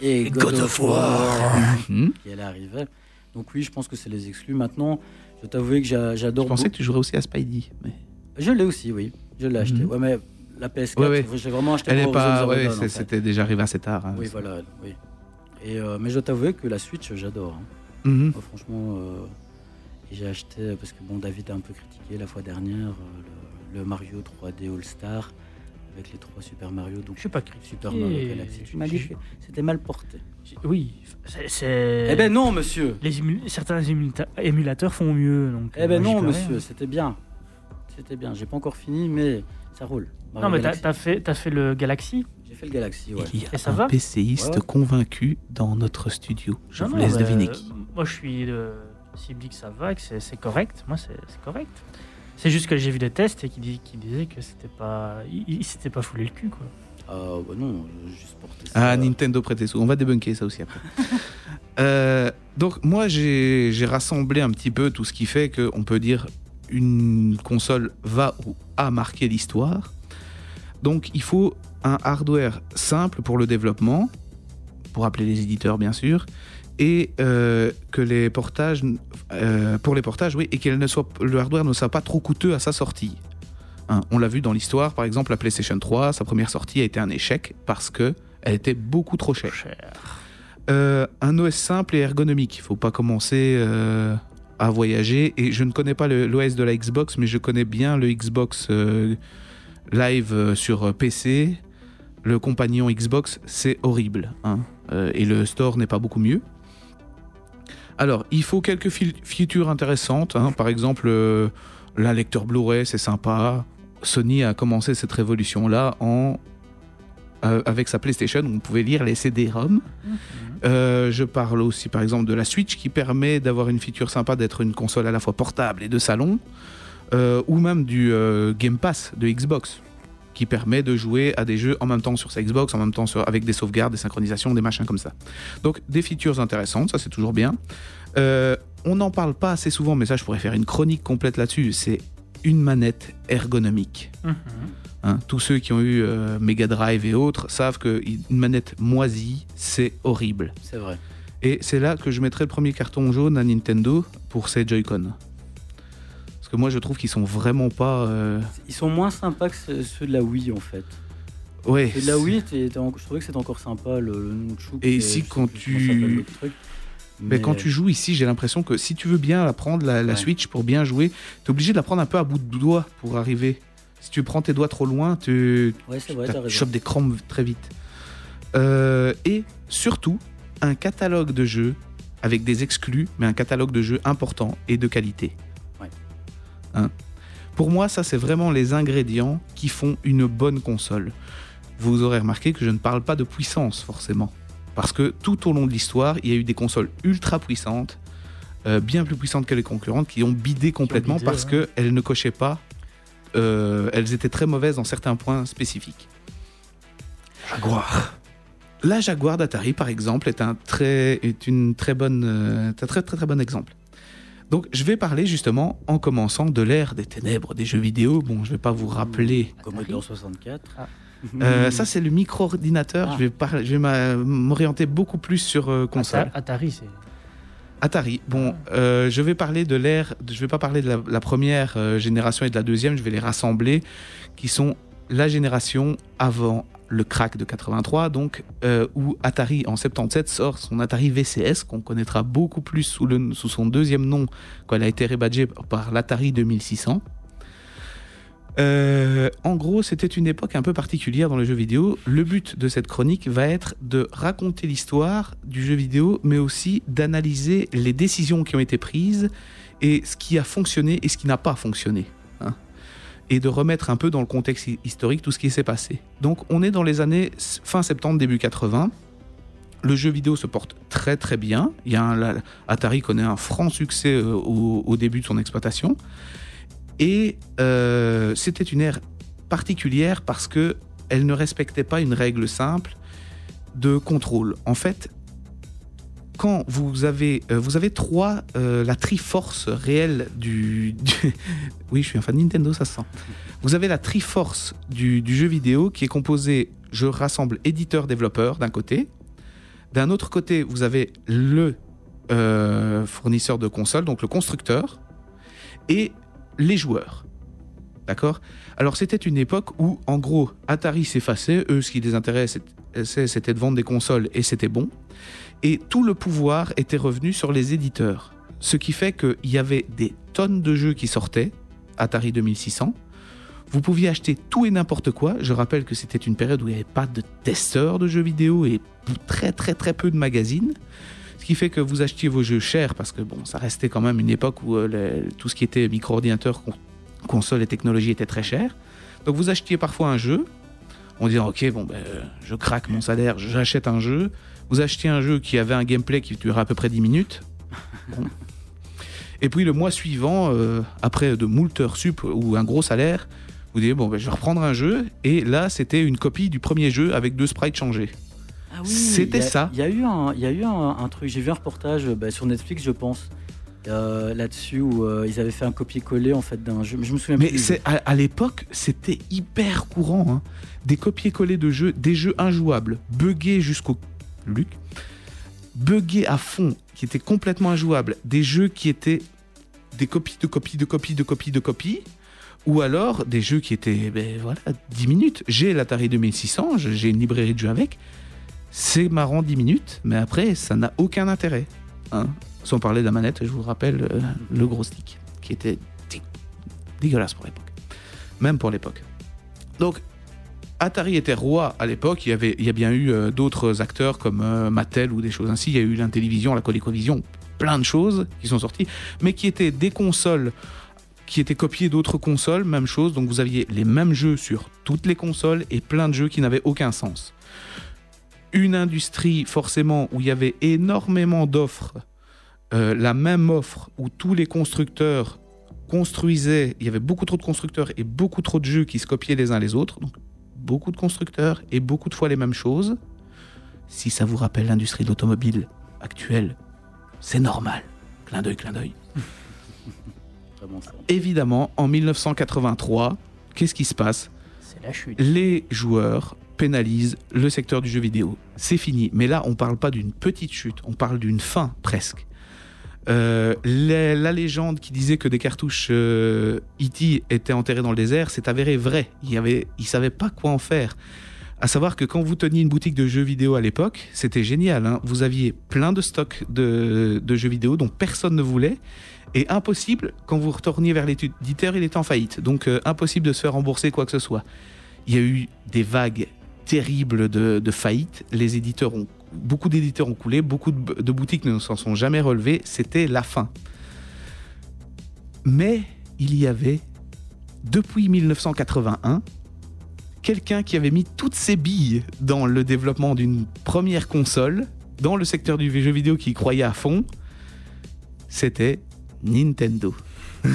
et God, of War Mhm. qui allait arriver. Donc oui, je pense que c'est les exclus. Maintenant, je t'avoue que j'a- Je j'adore. pensais que tu jouerais aussi à Spidey. Mais... Je l'ai aussi, oui. Je l'ai acheté. Mhm. Ouais, mais la PS4, Ouais, ouais. j'ai vraiment acheté Elle pour est pas. Ouais, en fait. c'était déjà arrivé assez tard. hein. Oui, voilà, oui. Et, euh, mais je dois t'avouer que la Switch, j'adore. hein. Mhm. Franchement, euh, j'ai acheté, parce que bon, David a un peu critiqué la fois dernière, euh, le, le Mario 3D All-Star, avec les trois Super Mario, donc Je suis pas critiqué. Super Mario Galaxy. Tu m'as dit que c'était mal porté. Oui, c'est-. Eh ben non, monsieur Les ému- certains émulateurs font mieux. Donc, Eh ben euh, non, monsieur, c'était bien. C'était bien. J'ai pas encore fini, mais ça roule. Mario Non, mais t'as fait, t'as fait le Galaxy? J'ai fait le Galaxy, ouais. Il y a Et ça un va PCiste Ouais. convaincu dans notre studio. Je Non, vous non, laisse bah, deviner qui. Moi, je suis. de- S'il me dit que ça va, que c'est correct, moi, c'est correct. C'est juste que j'ai vu des tests et qui, dis- qui disaient que c'était pas. Il, il s'était pas foulé le cul, quoi. Ah bah non, juste porté ça. Ah, Nintendo prêtez sous. On va débunker ça aussi après. <laughs> Euh, donc, moi, j'ai j'ai rassemblé un petit peu tout ce qui fait qu'on peut dire une console va ou a marqué l'histoire. Donc, il faut un hardware simple pour le développement, pour appeler les éditeurs, bien sûr, et euh, que les portages, euh, pour les portages, oui, et qu'elle ne soit, le hardware ne soit pas trop coûteux à sa sortie. Hein, on l'a vu dans l'histoire, par exemple, la PlayStation 3, sa première sortie a été un échec parce que elle était beaucoup trop chère. Euh, un OS simple et ergonomique. Il faut pas commencer à voyager. Et je ne connais pas l'OS de la Xbox, mais je connais bien le Xbox Live sur PC. Le compagnon Xbox, c'est horrible. hein. Et le store n'est pas beaucoup mieux. Alors, il faut quelques features intéressantes. hein. Par exemple, euh, la lecteur Blu-ray, c'est sympa. Sony a commencé cette révolution-là en euh, avec sa PlayStation où on pouvait lire les CD-ROM. Euh, je parle aussi par exemple de la Switch qui permet d'avoir une feature sympa d'être une console à la fois portable et de salon, Euh, ou même du Game Pass de Xbox qui permet de jouer à des jeux en même temps sur sa Xbox, en même temps sur- avec des sauvegardes, des synchronisations, des machins comme ça. Donc des features intéressantes, ça c'est toujours bien. Euh, on n'en parle pas assez souvent, mais ça je pourrais faire une chronique complète là-dessus. C'est une manette ergonomique. Mhm. Hein, tous ceux qui ont eu euh, Mega Drive et autres savent qu'une manette moisie, c'est horrible. C'est vrai. Et c'est là que je mettrai le premier carton jaune à Nintendo pour ces Joy-Con. Parce que moi, je trouve qu'ils sont vraiment pas. euh, Ils sont moins sympas que ceux- ceux de la Wii en fait. Ouais. Ceux de la Wii, t'es- t'es en- je trouvais que c'était encore sympa le, le Nunchuk Et je ici, sais quand plus tu- comment s'appelle l'autre truc. Mais quand tu joues ici, j'ai l'impression que si tu veux bien la prendre, la, la Ouais. Switch, pour bien jouer, t'es obligé de la prendre un peu à bout de doigt pour arriver. Si tu prends tes doigts trop loin, tu, Ouais, c'est vrai, t'as tu raison. chopes des crampes très vite. Euh, et surtout, un catalogue de jeux avec des exclus, mais un catalogue de jeux important et de qualité. Hein. Pour moi, ça, c'est vraiment les ingrédients qui font une bonne console. Vous aurez remarqué que je ne parle pas de puissance, forcément. Parce que tout au long de l'histoire, il y a eu des consoles ultra puissantes, euh, bien plus puissantes que les concurrentes, qui ont bidé complètement bidé, parce ouais. qu'elles ne cochaient pas. euh, elles étaient très mauvaises dans certains points spécifiques. Jaguar. La Jaguar d'Atari, par exemple, est un très, est une très bonne, euh, un très très très bon exemple. Donc, je vais parler justement en commençant de l'ère des ténèbres des jeux vidéo. Bon, je vais pas vous rappeler. Commodore 64. <laughs> Euh, ça, c'est le micro-ordinateur. Ah. Je vais, parler- je vais m'a- m'orienter beaucoup plus sur euh, console. Ata- Atari, c'est. Atari. Bon, euh, je vais parler de l'ère. Je vais pas parler de la, la première euh, génération et de la deuxième. Je vais les rassembler, qui sont la génération avant le crack de 83, donc euh, où Atari en 77 sort son Atari VCS qu'on connaîtra beaucoup plus sous, son deuxième nom quand elle a été rebadgée par l'Atari 2600. Euh, en gros, c'était une époque un peu particulière dans le jeu vidéo. Le but de cette chronique va être de raconter l'histoire du jeu vidéo, mais aussi d'analyser les décisions qui ont été prises et ce qui a fonctionné et ce qui n'a pas fonctionné. Et de remettre un peu dans le contexte hi- historique tout ce qui s'est passé. Donc, on est dans les années fin 70, début 80. Le jeu vidéo se porte très très bien. Il y a un, Atari connaît un franc succès euh, au, au début de son exploitation. Et euh, c'était une ère particulière parce que elle ne respectait pas une règle simple de contrôle. En fait, quand vous avez, euh, vous avez trois, euh, la triforce réelle du, <laughs> Oui, je suis un fan de Nintendo, ça se sent. Vous avez la triforce du, du jeu vidéo qui est composée, je rassemble éditeur-développeur d'un côté. D'un autre côté, vous avez le euh, fournisseur de console, donc le constructeur, et les joueurs. D'accord? Alors c'était une époque où, en gros, Atari s'effaçait. Eux, ce qui les intéressait, c'était de vendre des consoles et c'était bon. Et tout le pouvoir était revenu sur les éditeurs. Ce qui fait qu'il y avait des tonnes de jeux qui sortaient, Atari 2600. Vous pouviez acheter tout et n'importe quoi. Je rappelle que c'était une période où il n'y avait pas de testeurs de jeux vidéo et très très très peu de magazines. Ce qui fait que vous achetiez vos jeux chers parce que bon, ça restait quand même une époque où euh, tout ce qui était micro-ordinateur, con- console et technologie était très cher. Donc vous achetiez parfois un jeu en disant ok bon ben je craque mon salaire, j'achète un jeu. Vous achetiez un jeu qui avait un gameplay qui durait à peu près 10 minutes. Bon. Et puis le mois suivant, euh, après de moult heures sup ou un gros salaire, vous dites bon ben je vais reprendre un jeu et là c'était une copie du premier jeu avec deux sprites changés. Ah C'était ça. Il y a eu un, il y a eu un, un truc. J'ai vu un reportage bah, sur Netflix, je pense, euh, là-dessus où euh, ils avaient fait un copier-coller en fait d'un jeu. Mais je me souviens Mais plus. du c'est à, à l'époque, c'était hyper courant. hein. Des copier-coller de jeux, des jeux injouables, buggés jusqu'au Luc, buggés à fond, qui étaient complètement injouables, des jeux qui étaient des copies de copies de copies de copies de copies, ou alors des jeux qui étaient, ben voilà, 10 minutes. J'ai l'Atari 2600, je- j'ai une librairie de jeux avec. C'est marrant 10 minutes, mais après, ça n'a aucun intérêt. hein. Sans parler de la manette, je vous rappelle euh, le gros stick, qui était dé- dégueulasse pour l'époque. Même pour l'époque. Donc, Atari était roi à l'époque. Il y avait, il y a bien eu euh, d'autres acteurs comme euh, Mattel ou des choses ainsi. Il y a eu l'Intellivision, la ColecoVision, plein de choses qui sont sorties, mais qui étaient des consoles qui étaient copiées d'autres consoles, même chose. Donc vous aviez les mêmes jeux sur toutes les consoles et plein de jeux qui n'avaient aucun sens. Une industrie forcément où il y avait énormément d'offres, euh, la même offre où tous les constructeurs construisaient, il y avait beaucoup trop de constructeurs et beaucoup trop de jeux qui se copiaient les uns les autres. Donc beaucoup de constructeurs et beaucoup de fois les mêmes choses. Si ça vous rappelle l'industrie de l'automobile actuelle, c'est normal. Clin d'œil, clin d'œil. <laughs> Évidemment, en 1983, qu'est-ce qui se passe? C'est la chute. Les joueurs pénalisent le secteur du jeu vidéo. C'est fini. Mais là, on parle pas d'une petite chute, on parle d'une fin presque. Euh, la, légende qui disait que des cartouches euh, E.T. étaient enterrées dans le désert, c'est avéré vrai. Il y avait, savaient pas quoi en faire. À savoir que quand vous teniez une boutique de jeux vidéo à l'époque, c'était génial. hein. Vous aviez plein de stocks de, de jeux vidéo dont personne ne voulait. Et impossible, quand vous retourniez vers l'éditeur, il était en faillite. Donc euh, impossible de se faire rembourser quoi que ce soit. Il y a eu des vagues terribles de, de faillites. Les éditeurs ont, beaucoup d'éditeurs ont coulé, beaucoup de, boutiques ne s'en sont jamais relevées. C'était la fin. Mais il y avait, depuis 1981, quelqu'un qui avait mis toutes ses billes dans le développement d'une première console, dans le secteur du jeu vidéo qui croyait à fond. C'était Nintendo. <laughs>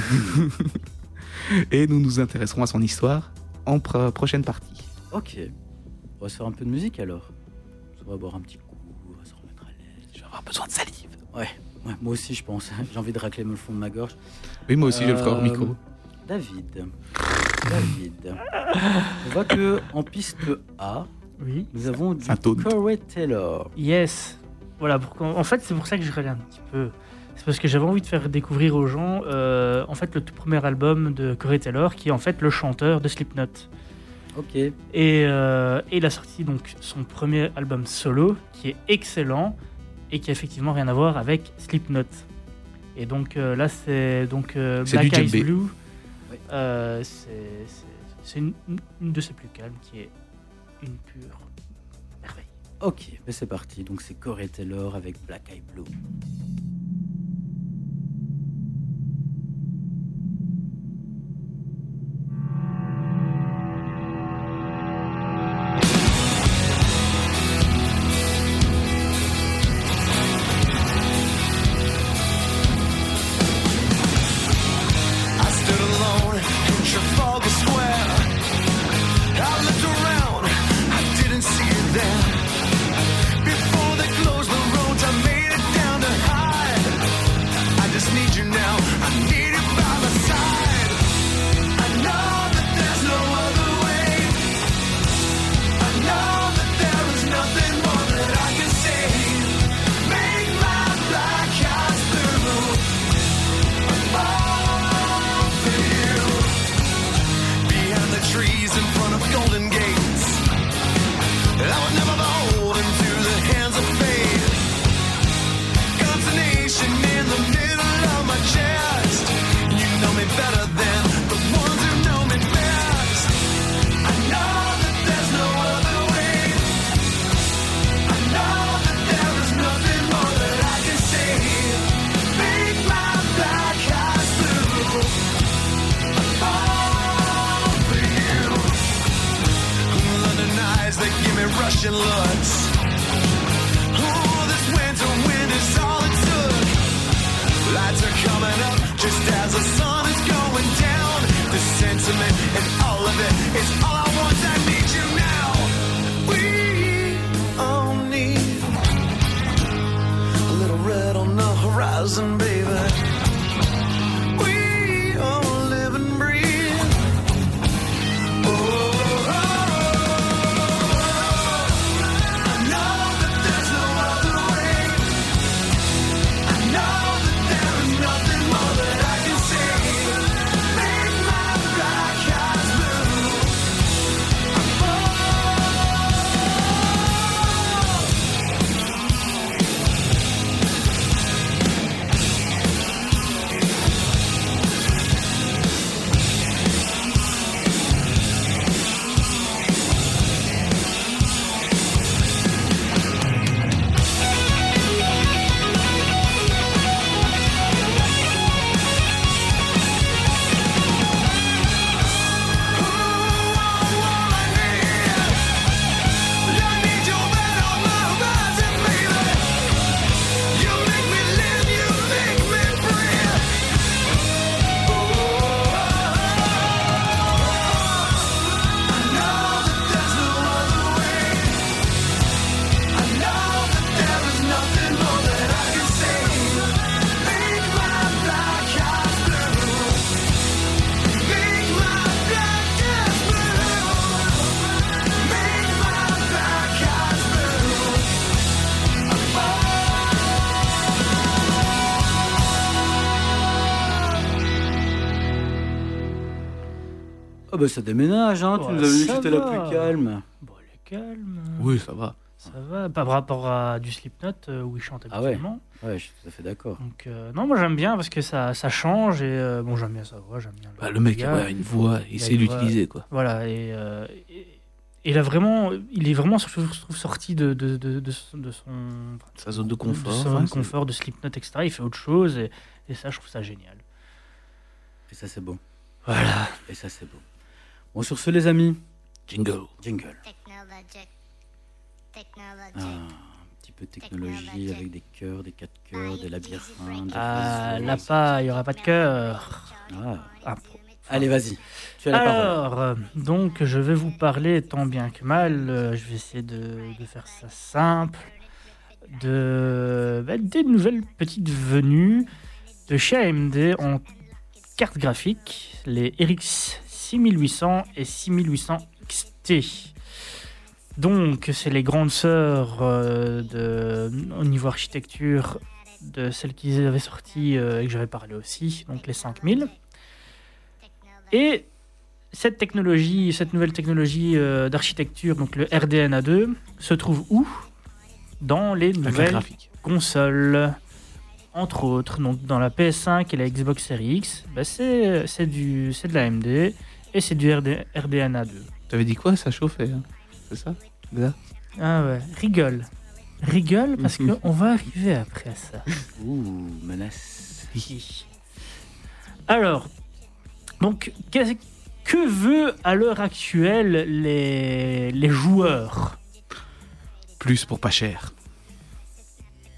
Et nous nous intéresserons à son histoire en pro- prochaine partie. Ok. On va se faire un peu de musique alors. On va boire un petit coup, on va se remettre à l'aise. Je vais avoir besoin de salive. Ouais, ouais, moi aussi je pense. <laughs> J'ai envie de racler le fond de ma gorge. Oui, moi aussi, je le ferai hors Euh, micro. David, David. On voit que en piste A, Oui. nous avons du. Corey Taylor. Yes. Voilà, pour en fait, c'est pour ça que je regarde un petit peu. C'est parce que j'avais envie de faire découvrir aux gens, euh, en fait, le tout premier album de Corey Taylor, qui est en fait le chanteur de Slipknot. Ok. Et, euh, et il a sorti donc son premier album solo, qui est excellent et qui a effectivement rien à voir avec Slipknot. Et donc euh, là, c'est donc euh, Black du Eyes. Blue. Oui. Euh, c'est une, une de ses plus calmes, qui est une pure merveille. Ok, mais c'est parti. Donc c'est Corey Taylor avec Black Eye Blue. Bah ça déménage, hein. tu Ouais, nous avais dit que ça c'était la va. plus calme. Bon, elle est calme. Oui, ça va. Ça va, pas par rapport à du Slipknot euh, où il chante Ah ouais. habituellement. Ouais, je suis tout à fait d'accord. Donc, euh, non, moi j'aime bien parce que ça, ça change et euh, bon, j'aime bien sa voix, j'aime bien. Bah, le mec gars. a une voix, il a sait une voix. l'utiliser, quoi. Voilà, et, euh, et, et il a vraiment, il est vraiment, je trouve, sorti de, de, de, de son, de son, Sa zone de de confort. son hein, de confort, de Slipknot, etc. Il fait autre chose et, et ça, je trouve ça génial. Et ça c'est beau. Voilà. Et ça c'est beau. Bon sur ce les amis, Jingle. jingle. Technologic. Technologic. Ah, un petit peu de technologie avec des cœurs, des quatre cœurs, des labyrinthes. des Ah, là pas, il y aura pas de cœur. Ah. Ah, pro- Allez vas-y, tu as la parole. Alors, euh, donc, je vais vous parler tant bien que mal. euh, je vais essayer de, de faire ça simple. De, bah, des nouvelles petites venues de chez AMD en carte graphique, les RX 6800 et 6800 XT. Donc, c'est les grandes sœurs euh, de, au niveau architecture de celles qui avaient sorti euh, et que j'avais parlé aussi, donc les 5000. Et cette technologie, cette nouvelle technologie euh, d'architecture, donc le RDNA2, se trouve où? Dans les nouvelles consoles, entre autres. Donc dans la PS5 et la Xbox Series X, bah, c'est de la AMD et c'est du RD, RDNA2. T'avais dit quoi Ça chauffait. hein C'est ça. Ah ouais, rigole. Rigole parce Mhm. <laughs> qu'on va arriver après à ça. Ouh, menace. Alors, donc, que veut à l'heure actuelle les, les joueurs, Plus pour pas cher.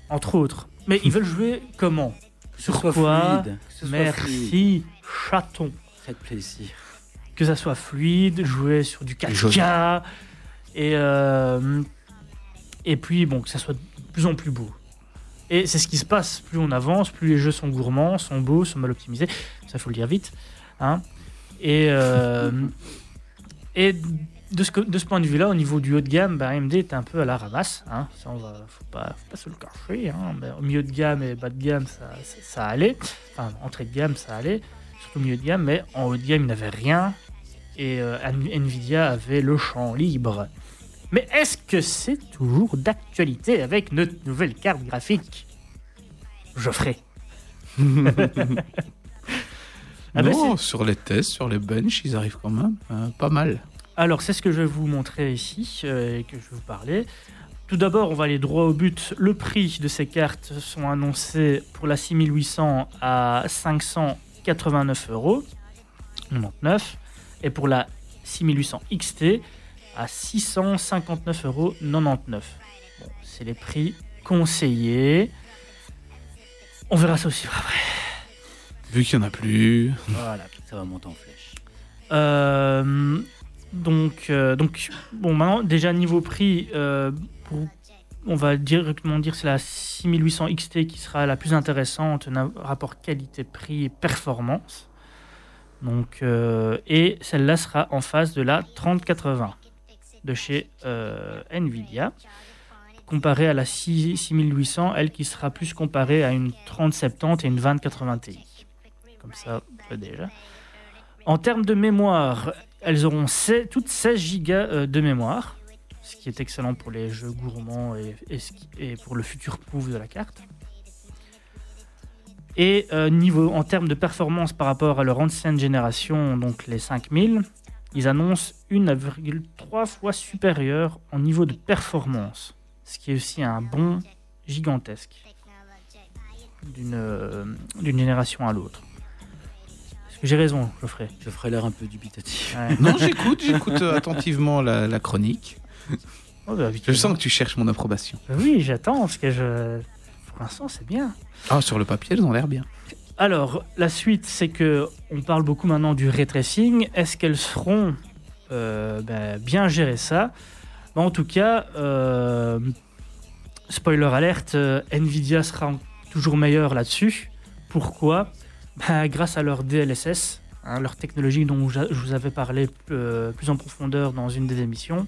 entre autres Mais ils veulent jouer comment? Que ce Sur soit quoi? fluide. que ce soit fluide. Merci, chaton. Faites plaisir. Que ça soit fluide, jouer sur du Joli. 4K, et, euh, et puis, bon, que ça soit de plus en plus beau. Et c'est ce qui se passe, plus on avance, plus les jeux sont gourmands, sont beaux, sont mal optimisés. Ça, faut le dire vite. Hein. Et, euh, et de, ce, que- de ce point de vue-là, au niveau du haut de gamme, bah, AMD est un peu à la ramasse. Hein. Ça, on va, faut pas, faut pas se le cacher. Hein. Mais au milieu de gamme et bas de gamme, ça, ça, ça allait. Enfin, entrée de gamme, ça allait. Surtout au milieu de gamme, mais en haut de gamme, il n'avait rien. Et euh, Nvidia avait le champ libre. Mais est-ce que c'est toujours d'actualité avec notre nouvelle carte graphique? Geoffrey. <laughs> Ah ben, non, sur les tests, sur les benches, ils arrivent quand même euh, pas mal. Alors, c'est ce que je vais vous montrer ici euh, et que je vais vous parler. Tout d'abord, on va aller droit au but. Le prix de ces cartes sont annoncés pour la 6800 à 589 euros 99 et pour la 6800 XT à 659 euros 99. Bon, c'est les prix conseillés. On verra ça aussi après. Vu qu'il y en a plus. Voilà. Ça va monter en flèche. Euh, donc, euh, donc, bon, maintenant, déjà niveau prix, euh, pour- on va directement dire que c'est la 6800 XT qui sera la plus intéressante, rapport qualité-prix et performance. Donc, euh, et celle-là sera en face de la 3080 de chez euh, Nvidia, comparée à la 6 6800, elle qui sera plus comparée à une 3070 et une 2080 Ti. Comme ça, peut déjà. En termes de mémoire, elles auront 16 toutes 16 Go euh, de mémoire, ce qui est excellent pour les jeux gourmands et pour le futur proof de la carte. Et euh, niveau, en termes de performance par rapport à leur ancienne génération, donc les 5000, ils annoncent 1,3 fois supérieur en niveau de performance, ce qui est aussi un bond gigantesque d'une euh, d'une génération à l'autre. Est-ce que j'ai raison, Geoffrey? Je ferai l'air un peu dubitatif. Ouais. <laughs> Non, j'écoute, j'écoute euh, attentivement la, la chronique. Oh, bah, Je sens que tu cherches mon approbation. Oui, j'attends parce que je. Pour l'instant, c'est bien. Ah, sur le papier, elles ont l'air bien. Alors, la suite, c'est que on parle beaucoup maintenant du ray tracing. Est-ce qu'elles seront euh, ben, bien gérer ça? Ben, En tout cas, euh, spoiler alerte, euh, Nvidia sera toujours meilleur là-dessus. Pourquoi? Ben, Grâce à leur DLSS, hein, leur technologie dont je vous avais parlé plus en profondeur dans une des émissions.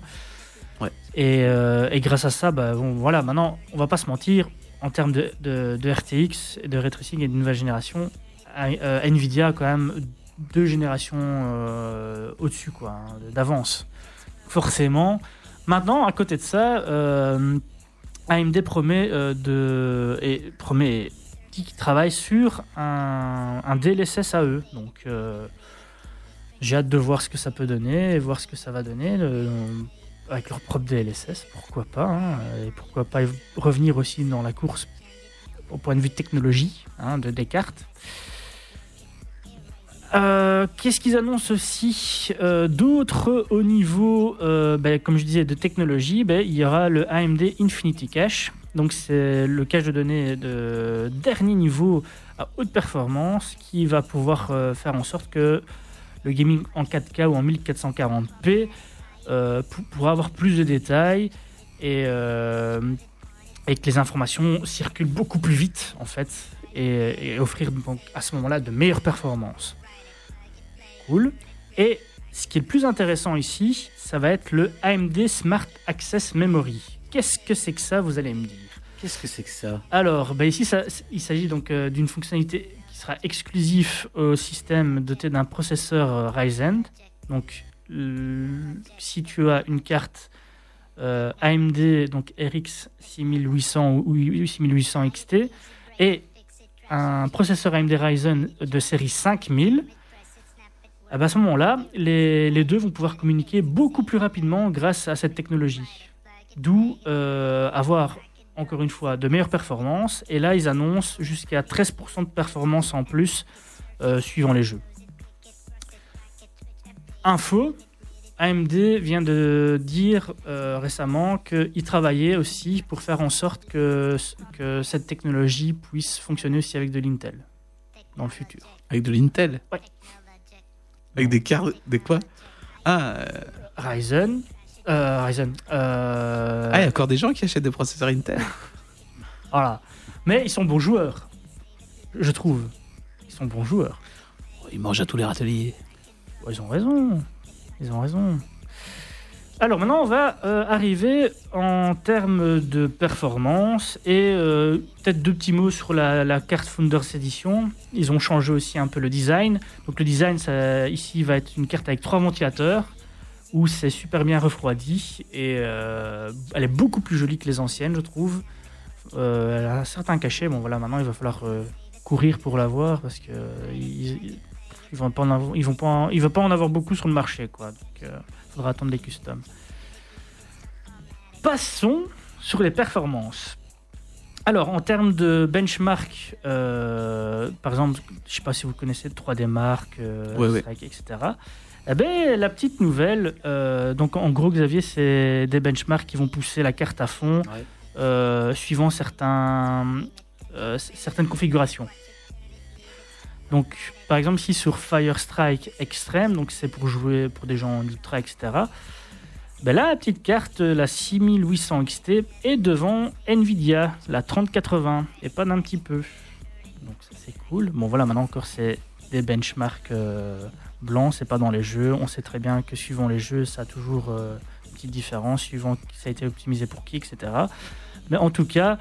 Ouais. Et, et grâce à ça, bon, voilà, maintenant, on va pas se mentir, en termes de, RTX, de ray et de nouvelle génération, euh, Nvidia a quand même deux générations euh, au-dessus, quoi, hein, d'avance. Forcément. Maintenant, à côté de ça, euh, AMD promet de et promet qu'il travaille sur un, un DLSS eux. Donc, j'ai hâte de voir ce que ça peut donner et voir ce que ça va donner. le- avec leur propre DLSS, pourquoi pas. hein, et pourquoi pas revenir aussi dans la course au point de vue technologie hein, de Descartes. Euh, Qu'est-ce qu'ils annoncent aussi? Euh, d'autres au niveau, euh, ben, comme je disais, de technologie ben, Il y aura le AMD Infinity Cache. Donc c'est le cache de données de dernier niveau à haute performance qui va pouvoir faire en sorte que le gaming en 4K ou en 1440p euh, pour- avoir plus de détails et, euh, et que les informations circulent beaucoup plus vite en fait et, et offrir donc à ce moment-là de meilleures performances. Cool. Et Ce qui est le plus intéressant ici, ça va être le AMD Smart Access Memory. Qu'est-ce que c'est que ça, vous allez me dire? Qu'est-ce que c'est que ça? Alors, bah ici, ça- il s'agit donc euh, d'une fonctionnalité qui sera exclusive au système doté d'un processeur euh, Ryzen. Donc, si tu as une carte euh, AMD, donc RX 6800 ou 6800 XT, et un processeur AMD Ryzen de série 5000, ah bah, à ce moment-là, les, les deux vont pouvoir communiquer beaucoup plus rapidement grâce à cette technologie. D'où euh, avoir, encore une fois, de meilleures performances. Et là, ils annoncent jusqu'à 13% de performance en plus euh, suivant les jeux. Info, AMD vient de dire euh, récemment qu'il travaillait aussi pour faire en sorte que, que cette technologie puisse fonctionner aussi avec de l'Intel dans le futur. Avec de l'Intel Ouais. Avec des cartes. Des quoi? Ah, euh, Ryzen. Euh, Ryzen. euh, ah, il y a encore des gens qui achètent des processeurs Intel? <laughs> Voilà. Mais ils sont bons joueurs. Je trouve. Ils sont bons joueurs. Ils mangent à tous les râteliers. Ouais, Ils ont raison. Ils ont raison. Alors maintenant, on va euh, arriver en termes de performance et euh, peut-être deux petits mots sur la, carte Founders Edition. Ils ont changé aussi un peu le design. Donc le design, ça, ici, va être une carte avec trois ventilateurs où c'est super bien refroidi et euh, elle est beaucoup plus jolie que les anciennes, je trouve. Elle a un certain cachet. Bon voilà, maintenant il va falloir courir pour l'avoir parce que ils- ils vont pas en avoir, ils vont pas, en- il va pas en avoir beaucoup sur le marché, quoi. Donc, il faudra attendre les customs. Passons sur les performances. Alors, en termes de benchmark, euh, par exemple, je sais pas si vous connaissez 3D Mark, euh. Strike, etc. Eh ben, la petite nouvelle, euh, donc en gros, Xavier, c'est des benchmarks qui vont pousser la carte à fond Ouais. euh, suivant certains, euh, certaines configurations. Donc, par exemple, ici sur Fire Strike Extreme, donc c'est pour jouer pour des gens en ultra, etc. Ben là, la petite carte, la 6800 XT, est devant Nvidia, la 3080, et pas d'un petit peu. Donc ça c'est cool. Bon voilà, maintenant encore c'est des benchmarks euh, blancs, c'est pas dans les jeux. On sait très bien que suivant les jeux, ça a toujours euh, une petite différence, suivant ça a été optimisé pour qui, etc. Mais en tout cas,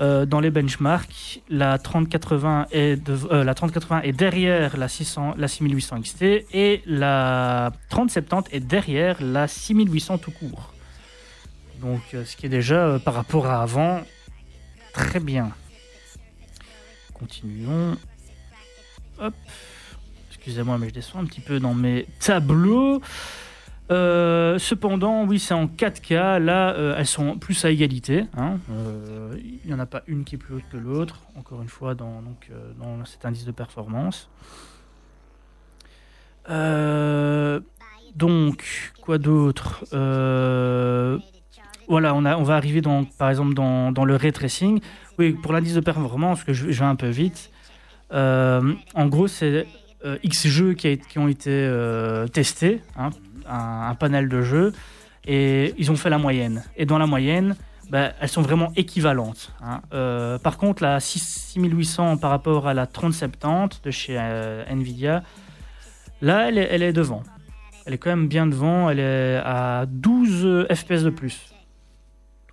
euh, dans les benchmarks, la 3080 est, euh, la 3080 est derrière la, 600, la 6800 XT et la 3070 est derrière la 6800 tout court. Donc, euh, ce qui est déjà par rapport à avant très bien. Continuons. Hop. Excusez-moi, mais je descends un petit peu dans mes tableaux. Euh, cependant, oui, c'est en 4K. Là, euh, elles sont plus à égalité. hein. Euh, Il n'y en a pas une qui est plus haute que l'autre. Encore une fois, dans, donc, dans cet indice de performance. Donc, quoi d'autre Voilà, on, a, on va arriver, dans, par exemple, dans, dans le ray tracing. Oui, pour l'indice de performance, que je, vais un peu vite. En gros, c'est X jeux qui, qui ont été testés, hein, un, panel de jeux, et ils ont fait la moyenne. Et dans la moyenne, bah, elles sont vraiment équivalentes. hein. Euh, par contre, la 6 6800 par rapport à la 3070 de chez euh, Nvidia, là, elle est, elle est devant. Elle est quand même bien devant. Elle est à 12 FPS de plus.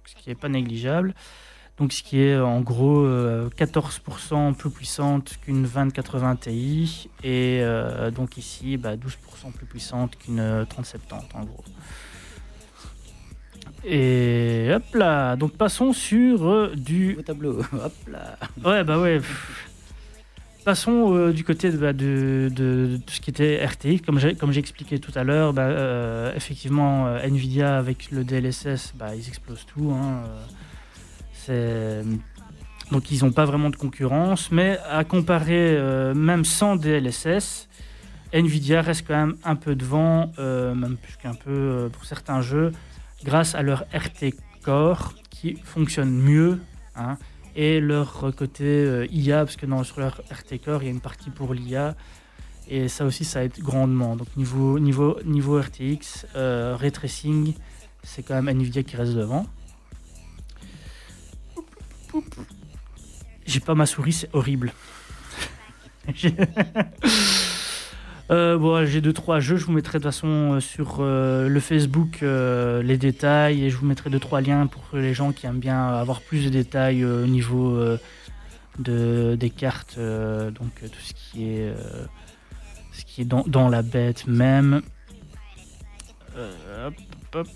Ce qui n'est pas négligeable. Donc, ce qui est en gros euh, 14% plus puissante qu'une 2080 Ti. Et euh, donc, ici, bah, 12% plus puissante qu'une euh, 3070 en gros. Et hop là, donc passons sur euh, du Au tableau. <laughs> Hop là. Ouais, bah ouais. Passons euh, du côté de, bah, de, de- ce qui était RTX. Comme j'ai, comme j'ai expliqué tout à l'heure, bah, euh, effectivement, euh, Nvidia avec le DLSS, bah, ils explosent tout. hein, euh. Donc ils n'ont pas vraiment de concurrence. Mais à comparer, euh, même sans DLSS, Nvidia reste quand même un peu devant, euh, même plus qu'un peu euh, pour certains jeux, grâce à leur RT Core qui fonctionne mieux. hein, et leur côté euh, IA, parce que sur leur RT Core, il y a une partie pour l'IA, et ça aussi, ça aide grandement. Donc niveau, niveau, niveau RTX, euh, ray tracing, c'est quand même Nvidia qui reste devant. J'ai pas ma souris, c'est horrible. <laughs> Euh, bon, j'ai deux trois jeux. Je vous mettrai de toute façon euh, sur euh, le Facebook les détails et je vous mettrai deux trois liens pour les gens qui aiment bien avoir plus de détails au niveau de des cartes. donc tout ce qui est ce qui est dans, dans la bête même. Hop, hop.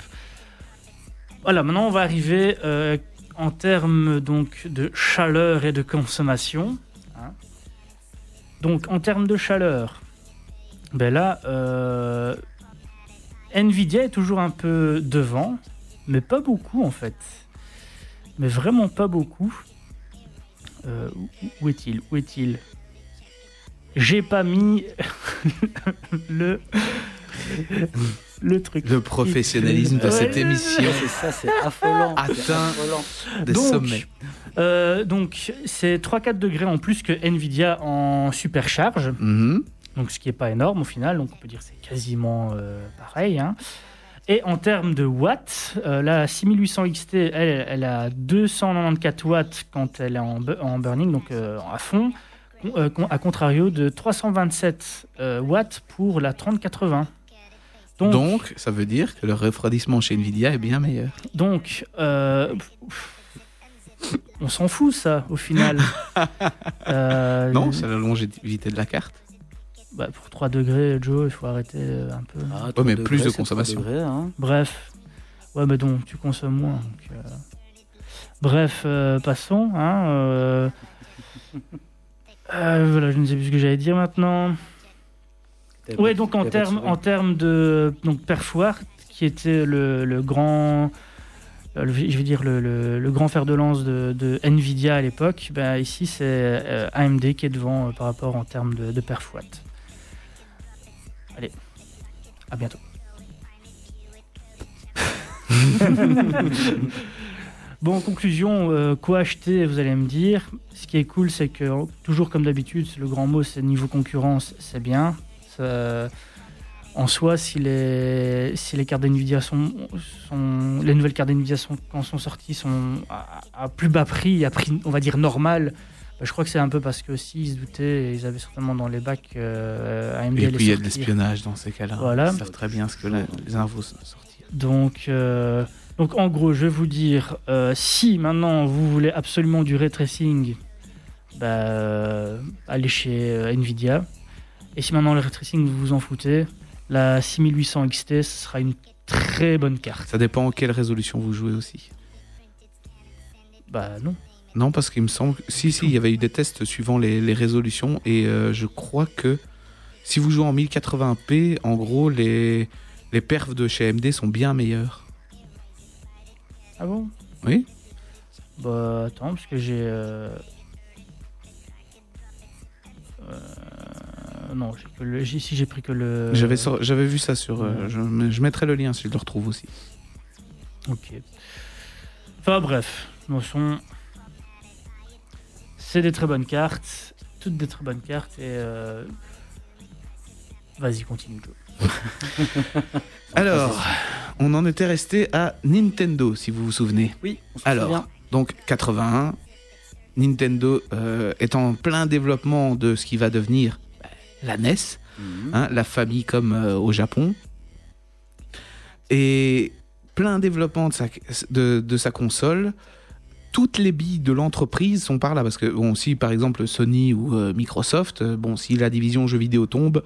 Voilà. Maintenant, on va arriver en termes donc de chaleur et de consommation. hein. Donc en termes de chaleur. Ben là, euh, Nvidia est toujours un peu devant, mais pas beaucoup en fait. Mais vraiment pas beaucoup. Euh, où- est-il? Où est-il? J'ai pas mis <laughs> le le truc. Le professionnalisme de cette émission C'est ça, c'est affolant. Atteint. affolant. des Donc, sommets. Euh, donc c'est 3-4 degrés en plus que Nvidia en supercharge. Mhm. donc ce qui n'est pas énorme au final, donc on peut dire que c'est quasiment euh, pareil. hein. Et en termes de watts, euh, la 6800 XT, elle, elle a 294 watts quand elle est en, bu- en burning, donc euh, à fond, con- euh, con- à contrario de 327 euh, watts pour la 3080. Donc, Donc, ça veut dire que le refroidissement chez Nvidia est bien meilleur. donc, euh, on s'en fout ça au final. <laughs> Euh, Non, c'est la longévité de la carte. bah, pour 3 degrés, Joe, il faut arrêter euh, un peu. Ah, Ouais, mais degrés, plus de consommation. degrés, hein. Bref. Ouais, mais donc, tu consommes moins. donc, euh. Bref, euh, passons. Hein, euh. <laughs> Euh, voilà, je ne sais plus ce que j'allais dire maintenant. Pas- donc en termes souris. en termes de donc qui était le, le grand, euh, le- je vais dire le, le- le grand fer de lance de, de Nvidia à l'époque, ben ici c'est euh, AMD qui est devant euh, par rapport en termes de, de. Allez, à bientôt. <laughs> Bon, en conclusion, euh, quoi acheter, vous allez me dire. Ce qui est cool, c'est que, toujours comme d'habitude, le grand mot, c'est niveau concurrence, c'est bien. Ça- en soi, si les, si les cartes sont, sont. Les nouvelles cartes d'NVIDIA sont, quand sont sorties sont à, à plus bas prix, à prix, on va dire, normal. bah, je crois que c'est un peu parce que aussi ils se doutaient, ils avaient certainement dans les bacs euh, AMD Et puis il y a de l'espionnage dans ces cas-là. Voilà. Ils savent très bien ce que la- les infos sont sorties. Donc, euh, donc en gros, je vais vous dire, euh, si maintenant vous voulez absolument du ray tracing, bah, euh, allez chez euh, Nvidia. Et si maintenant le ray tracing vous vous en foutez, la 6800 XT ce sera une très bonne carte. Ça dépend en quelle résolution vous jouez aussi. Bah non. Non, parce qu'il me semble. que- Si, si, il y avait eu des tests suivant les, les résolutions. Et euh, je crois que si vous jouez en 1080p, en gros, les, les perfs de chez AMD sont bien meilleurs. Ah bon? Oui Bah attends, parce que j'ai... euh, euh, non, j'ai que le... ici j'ai pris que le... J'avais J'avais vu ça sur. euh, je, je mettrai le lien si je le retrouve aussi. Ok. Enfin bref, nous sont. C'est des très bonnes cartes, toutes des très bonnes cartes et. euh, Vas-y, continue. Joe. <laughs> Alors, on en était resté à Nintendo, si vous vous souvenez. Oui, on Alors, donc 81, Nintendo euh, est en plein développement de ce qui va devenir la NES, Mhm. hein, la famille comme euh, au Japon. Et plein développement de sa, de, de sa console. Toutes les billes de l'entreprise sont par là. Parce que, bon, si par exemple Sony ou euh, Microsoft, euh, bon, si la division jeux vidéo tombe,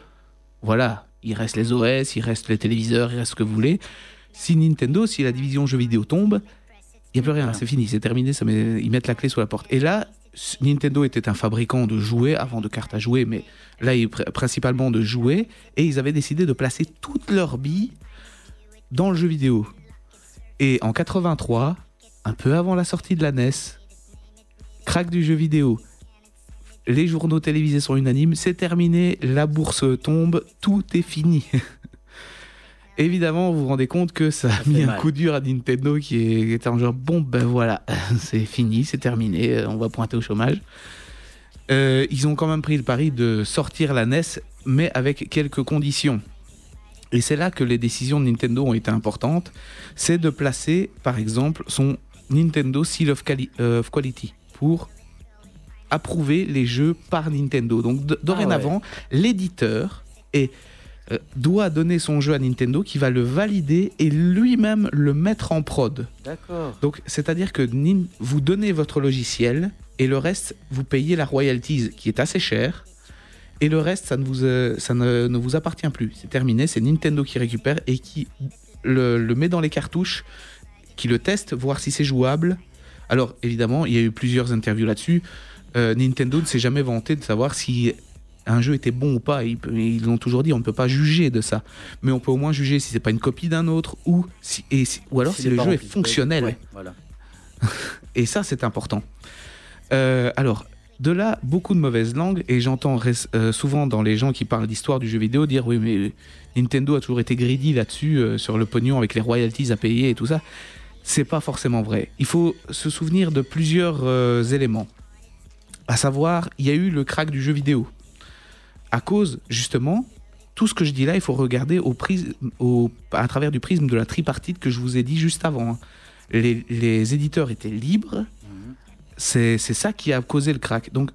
voilà, il reste les OS, il reste les téléviseurs, il reste ce que vous voulez. Si Nintendo, si la division jeux vidéo tombe, il n'y a plus rien, c'est fini, c'est terminé, ça met- ils mettent la clé sous la porte. Et là, Nintendo était un fabricant de jouets, avant de cartes à jouer, mais là, principalement de jouets, et ils avaient décidé de placer toutes leurs billes dans le jeu vidéo. Et en 83, un peu avant la sortie de la NES, crack du jeu vidéo. Les journaux télévisés sont unanimes, c'est terminé, la bourse tombe, tout est fini. <laughs> Évidemment, vous vous rendez compte que ça a mis un mal. coup dur à Nintendo qui est- était en genre bon ben voilà, <laughs> c'est fini, c'est terminé, euh, on va pointer au chômage. Euh, ils ont quand même pris le pari de sortir la NES, mais avec quelques conditions. Et c'est là que les décisions de Nintendo ont été importantes. C'est de placer, par exemple, son Nintendo Seal of, Quali- euh, of Quality pour approuver les jeux par Nintendo. Donc d- dorénavant, l'éditeur et euh, doit donner son jeu à Nintendo qui va le valider et lui-même le mettre en prod. D'accord. Donc, c'est-à-dire que Nin- vous donnez votre logiciel et le reste, vous payez la royalties qui est assez chère. Et le reste, ça ne vous, euh, ça ne, ne vous appartient plus. C'est terminé, c'est Nintendo qui récupère et qui le, le met dans les cartouches, qui le teste, voir si c'est jouable. Alors, évidemment, il y a eu plusieurs interviews là-dessus. Euh, Nintendo ne s'est jamais vanté de savoir si un jeu était bon ou pas. Ils, ils l'ont toujours dit, on ne peut pas juger de ça. Mais on peut au moins juger si c'est pas une copie d'un autre ou, si, et si- ou alors si, le jeu est fonctionnel. Ouais, voilà. <laughs> Et ça, c'est important. Euh, alors, de là, beaucoup de mauvaises langues, et j'entends euh, souvent dans les gens qui parlent d'histoire du jeu vidéo dire oui, mais Nintendo a toujours été greedy là-dessus, euh, sur le pognon avec les royalties à payer et tout ça. C'est pas forcément vrai. Il faut se souvenir de plusieurs euh, éléments. À savoir, il y a eu le crack du jeu vidéo. À cause, justement, tout ce que je dis là, il faut regarder au prisme, au, à travers du prisme de la tripartite que je vous ai dit juste avant. hein. Les, les éditeurs étaient libres, Mhm. c'est ça qui a causé le crack. Donc,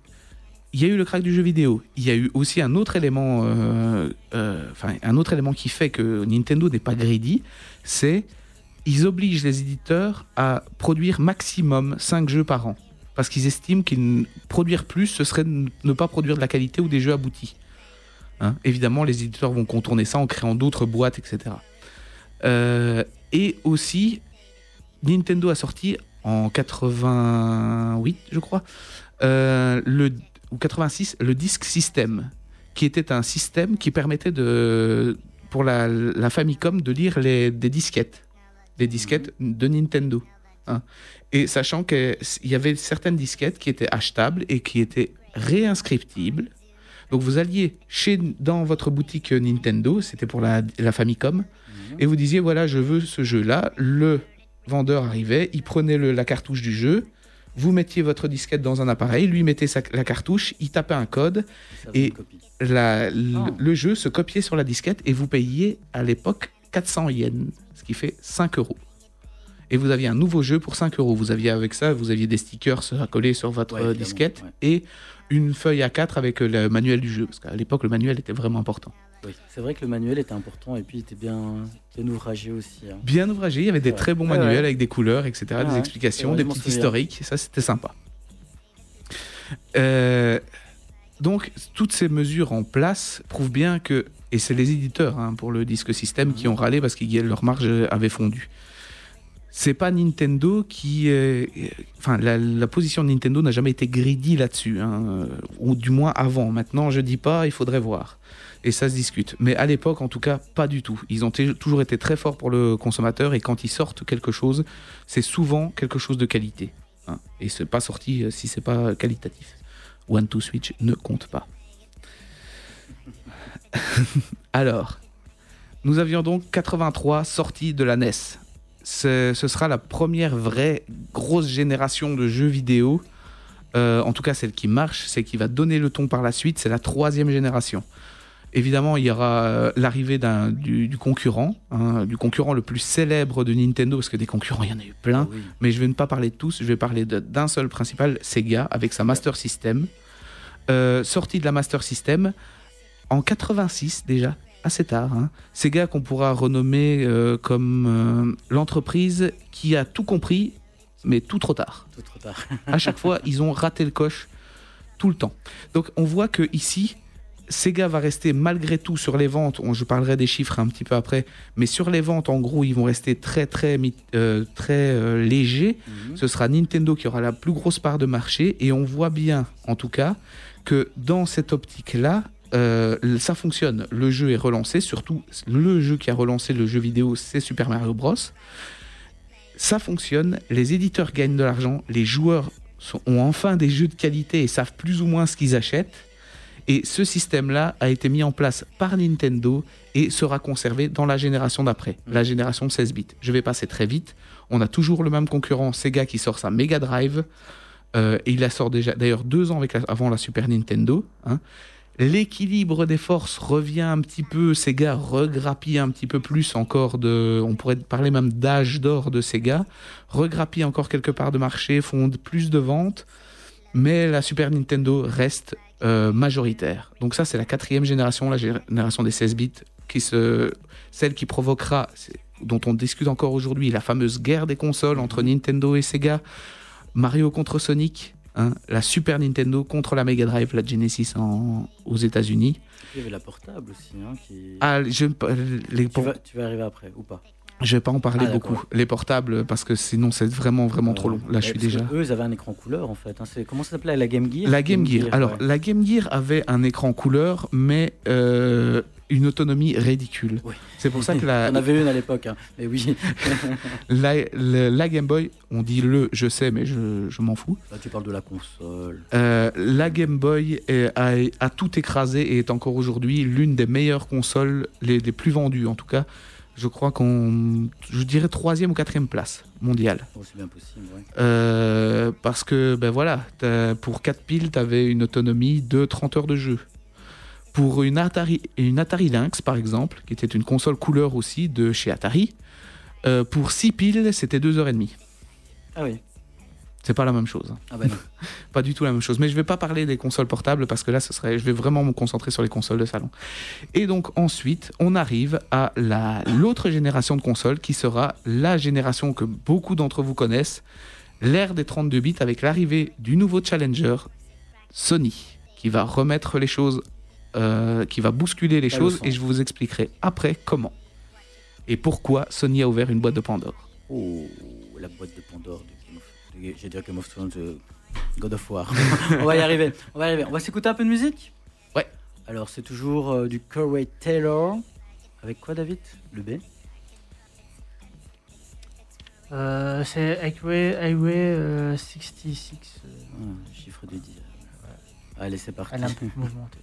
il y a eu le crack du jeu vidéo. Il y a eu aussi un autre élément, euh, euh, enfin un autre élément qui fait que Nintendo n'est pas greedy, c'est ils obligent les éditeurs à produire maximum 5 jeux par an, parce qu'ils estiment qu'ils produire plus, ce serait ne pas produire de la qualité ou des jeux aboutis. Hein Évidemment, les éditeurs vont contourner ça en créant d'autres boîtes, etc. Euh, et aussi, Nintendo a sorti en 88, je crois, euh, le, ou 86, le Disk System, qui était un système qui permettait de, pour la, la Famicom de lire les, des disquettes, des disquettes de Nintendo. hein. Et sachant qu'il y avait certaines disquettes qui étaient achetables et qui étaient réinscriptibles. Donc vous alliez chez, dans votre boutique Nintendo, c'était pour la, la Famicom, et vous disiez voilà, je veux ce jeu-là. Le vendeur arrivait, il prenait le- la cartouche du jeu, vous mettiez votre disquette dans un appareil, lui mettait sa- la cartouche, il tapait un code, Et- la- le, Oh. le jeu se copiait sur la disquette et vous payiez à l'époque 400 yens, ce qui fait 5 euros. Et vous aviez un nouveau jeu pour 5 euros. Vous aviez avec ça, vous aviez des stickers à coller sur votre Ouais, disquette ouais. et une feuille A4 avec euh, le manuel du jeu. Parce qu'à l'époque, le manuel était vraiment important. Oui, c'est vrai que le manuel était important et puis il était bien, bien ouvragé aussi. hein. Bien ouvragé, il y avait des Ouais. très bons manuels ouais. avec des couleurs, etc., Ouais, des ouais. explications, Ouais, des souviens. historiques. Ça, c'était sympa. Euh, donc, toutes ces mesures en place prouvent bien que, et c'est les éditeurs hein, pour le disque système qui ont râlé parce que leur marge avait fondu. C'est pas Nintendo qui, euh, enfin, la, position de Nintendo n'a jamais été greedy là-dessus, hein, euh, ou du moins avant. Maintenant, je dis pas, il faudrait voir et ça se discute. Mais à l'époque, en tout cas, pas du tout. Ils ont toujours été très forts pour le consommateur et quand ils sortent quelque chose, c'est souvent quelque chose de qualité. hein. Et c'est pas sorti euh, si c'est pas qualitatif. One to Switch ne compte pas. <laughs> Alors, nous avions donc 83 sorties de la NES. Ce sera la première vraie grosse génération de jeux vidéo. Euh, en tout cas, celle qui marche, c'est qui va donner le ton par la suite. C'est la troisième génération. Évidemment, il y aura euh, l'arrivée du, du concurrent, hein, du concurrent le plus célèbre de Nintendo, parce que des concurrents, il y en a eu plein. Ah oui. Mais je vais ne pas parler de tous, je vais parler d'un seul principal, Sega, avec sa Master System. Euh, sortie de la Master System en 86 déjà, assez tard. hein. Sega qu'on pourra renommer euh, comme euh, l'entreprise qui a tout compris, mais tout trop tard. Tout trop tard. À chaque fois, <laughs> ils ont raté le coche tout le temps. Donc on voit que ici, Sega va rester malgré tout sur les ventes. On- Je parlerai des chiffres un petit peu après, mais sur les ventes, en gros, ils vont rester très très euh, très légers. Mhm. Ce sera Nintendo qui aura la plus grosse part de marché et on voit bien, en tout cas, que dans cette optique-là, euh, ça fonctionne. Le jeu est relancé, surtout le jeu qui a relancé le jeu vidéo, c'est Super Mario Bros. Ça fonctionne, les éditeurs gagnent de l'argent, les joueurs ont enfin des jeux de qualité et savent plus ou moins ce qu'ils achètent. Et ce système-là a été mis en place par Nintendo et sera conservé dans la génération d'après, la génération 16 bits. Je vais passer très vite. On a toujours le même concurrent, Sega, qui sort sa Mega Drive. Euh, et il la sort déjà, d'ailleurs, deux ans avant la Super Nintendo. hein. L'équilibre des forces revient un petit peu. Sega regrappille un petit peu plus encore de. On pourrait parler même d'âge d'or de Sega. Regrappille encore quelque part de marché, font plus de ventes. Mais la Super Nintendo reste euh, majoritaire. Donc ça, c'est la quatrième génération, la génération des 16 bits, celle qui provoquera, dont on discute encore aujourd'hui, la fameuse guerre des consoles entre Nintendo et Sega, Mario contre Sonic, hein, la Super Nintendo contre la Mega Drive, la Genesis en- aux États-Unis. Il y avait la portable aussi. Hein, qui... Ah, je, les, tu, vas, tu vas arriver après ou pas? Je vais pas en parler Ah, beaucoup. Les portables, parce que sinon c'est vraiment vraiment trop long. Là, je suis déjà. Eux, ils avaient un écran couleur en fait. hein. Comment ça s'appelait? La Game Gear? La Game Gear. Alors, ouais. la Game Gear avait un écran couleur, mais euh, une autonomie ridicule. Oui. C'est pour ça que la, <laughs> On avait une à l'époque, hein. mais oui. <laughs> la, la- la Game Boy, on dit le, je sais, mais je, je m'en fous. Là, tu parles de la console. Euh, la Game Boy est- a, a tout écrasé et est encore aujourd'hui l'une des meilleures consoles, les, les plus vendues en tout cas. Je crois qu'on, je dirais troisième ou quatrième place mondiale. Oh, c'est bien possible, ouais. Euh, parce que, ben voilà, pour 4 piles, tu avais une autonomie de 30 heures de jeu. Pour une Atari, une Atari Lynx, par exemple, qui était une console couleur aussi de chez Atari, euh, pour 6 piles, c'était 2h30. Ah oui. C'est pas la même chose. Ah non. <laughs> Pas du tout la même chose. Mais je vais pas parler des consoles portables parce que là, ce serait, je vais vraiment me concentrer sur les consoles de salon. Et donc ensuite, on arrive à la- l'autre génération de consoles qui sera la génération que beaucoup d'entre vous connaissent, l'ère des 32 bits avec l'arrivée du nouveau challenger Sony, qui va remettre les choses, euh, qui va bousculer les choses et je vous expliquerai après comment et pourquoi Sony a ouvert une boîte de Pandore. Oh, la boîte de Pandore de Game of... de- dit Game of Thrones, de God of War. <laughs> on va y arriver. On va y arriver. On va s'écouter un peu de musique? Ouais. Alors, c'est toujours euh, du Corey Taylor. Avec quoi, David? Le B? Euh, c'est Highway, Highway euh, 66. euh, Ah, Chiffre de 10. Allez, c'est parti. elle est un peu mouvementée.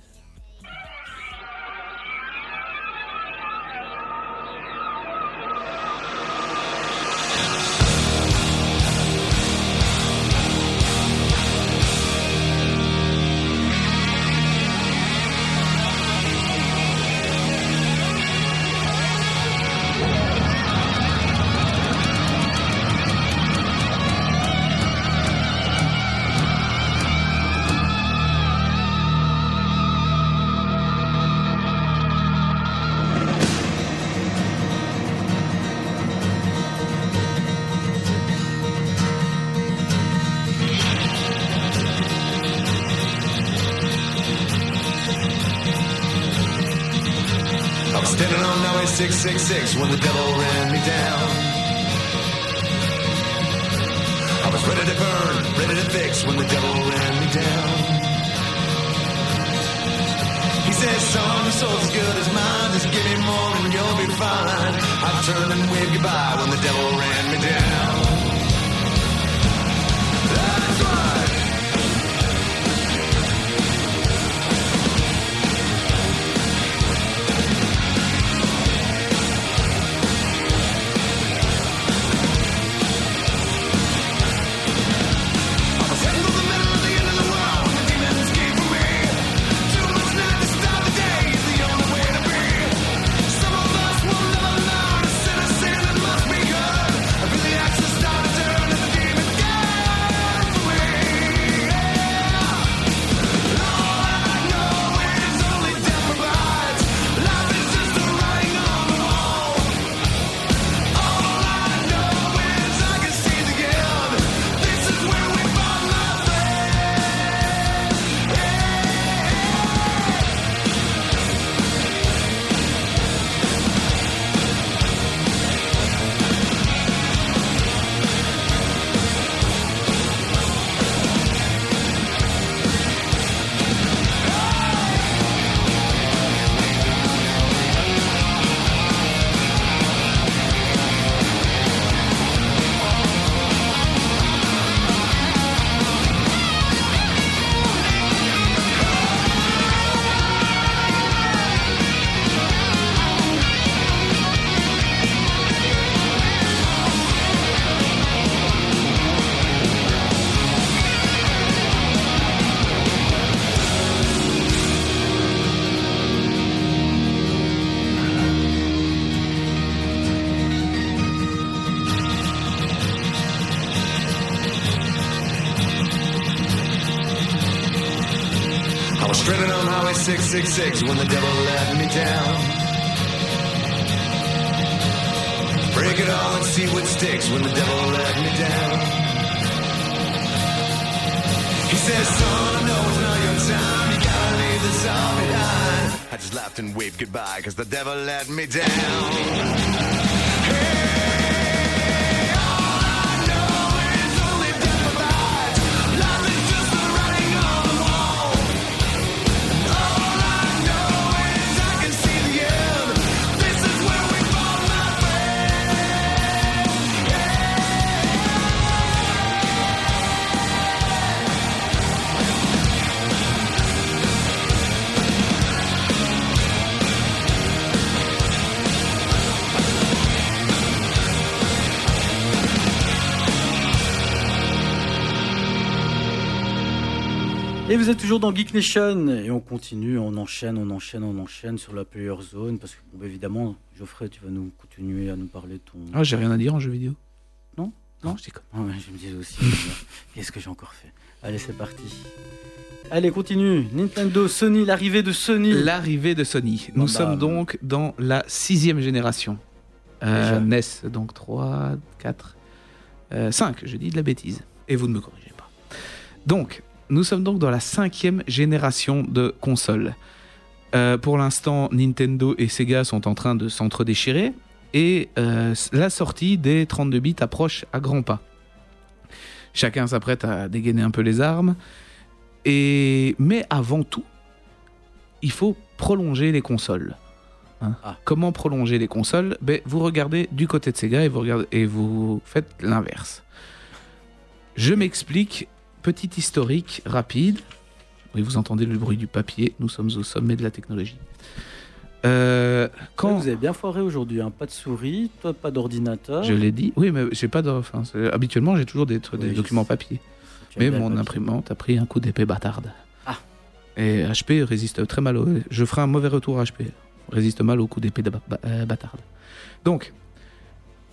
666 when the devil let me down. Break it all and see what sticks when the devil let me down. He says, son, no, it's not your time. You gotta leave this all behind. I just laughed and waved goodbye because the devil let me down. Et vous êtes toujours dans Geek Nation et on continue, on enchaîne, on enchaîne, on enchaîne sur la Player Zone parce que bon, évidemment, Geoffrey, tu vas nous continuer à nous parler de ton. Ah, j'ai rien à dire en jeu vidéo. Non? Non, je déconne. Ah ouais, je me disais aussi. euh, <laughs> Qu'est-ce que j'ai encore fait? Allez, c'est parti. Allez, continue. Nintendo, Sony, l'arrivée de Sony. L'arrivée de Sony. Nous sommes donc dans la sixième génération. Euh. NES, donc 3, 4, 5, je dis de la bêtise. Et vous ne me corrigez pas. Donc, nous sommes donc dans la cinquième génération de consoles. Euh, pour l'instant, Nintendo et Sega sont en train de s'entre-déchirer. Et euh, la sortie des 32 bits approche à grands pas. Chacun s'apprête à dégainer un peu les armes. Et... Mais avant tout, il faut prolonger les consoles. Hein? Ah. Comment prolonger les consoles? Ben, Vous regardez du côté de Sega et vous, regardez, et vous faites l'inverse. Je m'explique, petit historique rapide. Oui, vous entendez le bruit du papier, nous sommes au sommet de la technologie. Euh, quand vous avez bien foiré aujourd'hui, hein. pas de souris, toi pas d'ordinateur. je l'ai dit, oui, mais j'ai pas de. Enfin, c'est- habituellement, j'ai toujours des, Oui, documents papier. Tu Mais mon imprimante a pris un coup d'épée bâtarde. Ah. Et HP résiste très mal. Au... Je ferai un mauvais retour à HP. Résiste mal au coup d'épée de euh, bâtarde. Donc,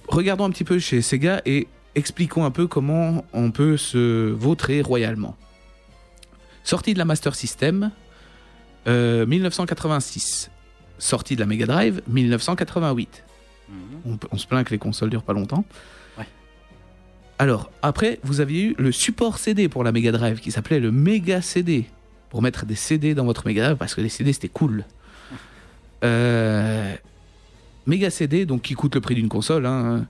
regardons un petit peu chez Sega et expliquons un peu comment on peut se vautrer royalement. Sortie de la Master System, euh, 1986. Sortie de la Mega Drive, 1988. Mhm. On, se plaint que les consoles durent pas longtemps. Ouais. Alors, après, vous aviez eu le support CD pour la Mega Drive qui s'appelait le Mega CD. Pour mettre des CD dans votre Mega Drive parce que les CD c'était cool. Euh, Mega CD, donc qui coûte le prix d'une console, hein,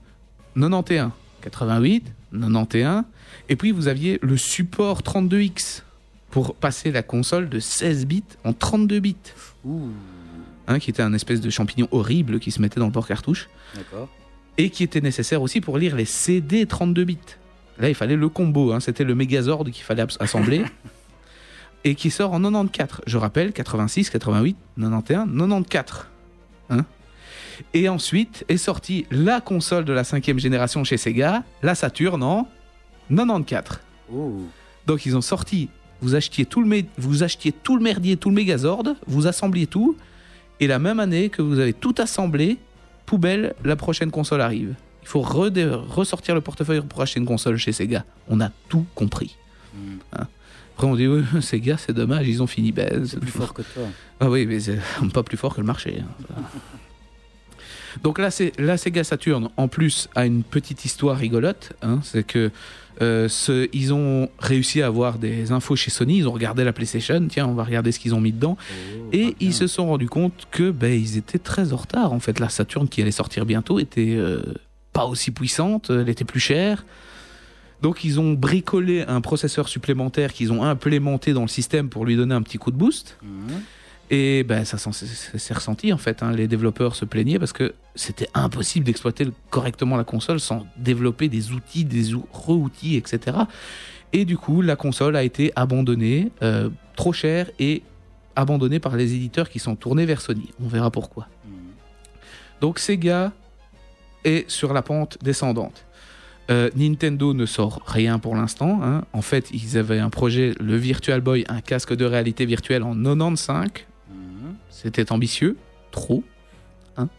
91, 88, 91. Et puis vous aviez le support 32X pour passer la console de 16 bits en 32 bits. Ouh, hein, qui était un espèce de champignon horrible qui se mettait dans le port cartouche d'accord. et qui était nécessaire aussi pour lire les CD 32 bits. Là, il fallait le combo, hein, c'était le Megazord qu'il fallait assembler et qui sort en 94. Je rappelle, 86, 88, 91, 94. Hein et ensuite est sortie la console de la cinquième génération chez Sega, la Saturn en 94. Ouh. Donc ils ont sorti, vous achetiez tout le, vous achetiez tout le merdier, tout le Megazord, vous assembliez tout, et la même année que vous avez tout assemblé, poubelle, la prochaine console arrive. Il faut ressortir le portefeuille pour acheter une console chez Sega. On a tout compris. Mhm. Après on dit, oui, <laughs> Sega c'est dommage, ils ont fini. Ben, C'est plus fort que toi. ah oui, mais c'est <laughs> pas plus fort que le marché. hein. <laughs> Donc là, c'est la Sega Saturn, en plus, a une petite histoire rigolote. hein, c'est que euh, ce- ils ont réussi à avoir des infos chez Sony. Ils ont regardé la PlayStation. Tiens, on va regarder ce qu'ils ont mis dedans. Oh, Et ils se sont rendus compte que ben, ils étaient très en retard. En fait, la Saturn qui allait sortir bientôt était euh, pas aussi puissante, elle était plus chère. Donc ils ont bricolé un processeur supplémentaire qu'ils ont implémenté dans le système pour lui donner un petit coup de boost. Mhm. Et ben ça c'est ressenti en fait. hein. Les développeurs se plaignaient parce que c'était impossible d'exploiter correctement la console sans développer des outils, des ou- re-outils, etc. Et du coup, la console a été abandonnée, euh, trop chère et abandonnée par les éditeurs qui sont tournés vers Sony. On verra pourquoi. Mhm. Donc Sega est sur la pente descendante. Euh, Nintendo ne sort rien pour l'instant. hein. En fait, ils avaient un projet, le Virtual Boy, un casque de réalité virtuelle en 95. Mhm. C'était ambitieux, trop. hein.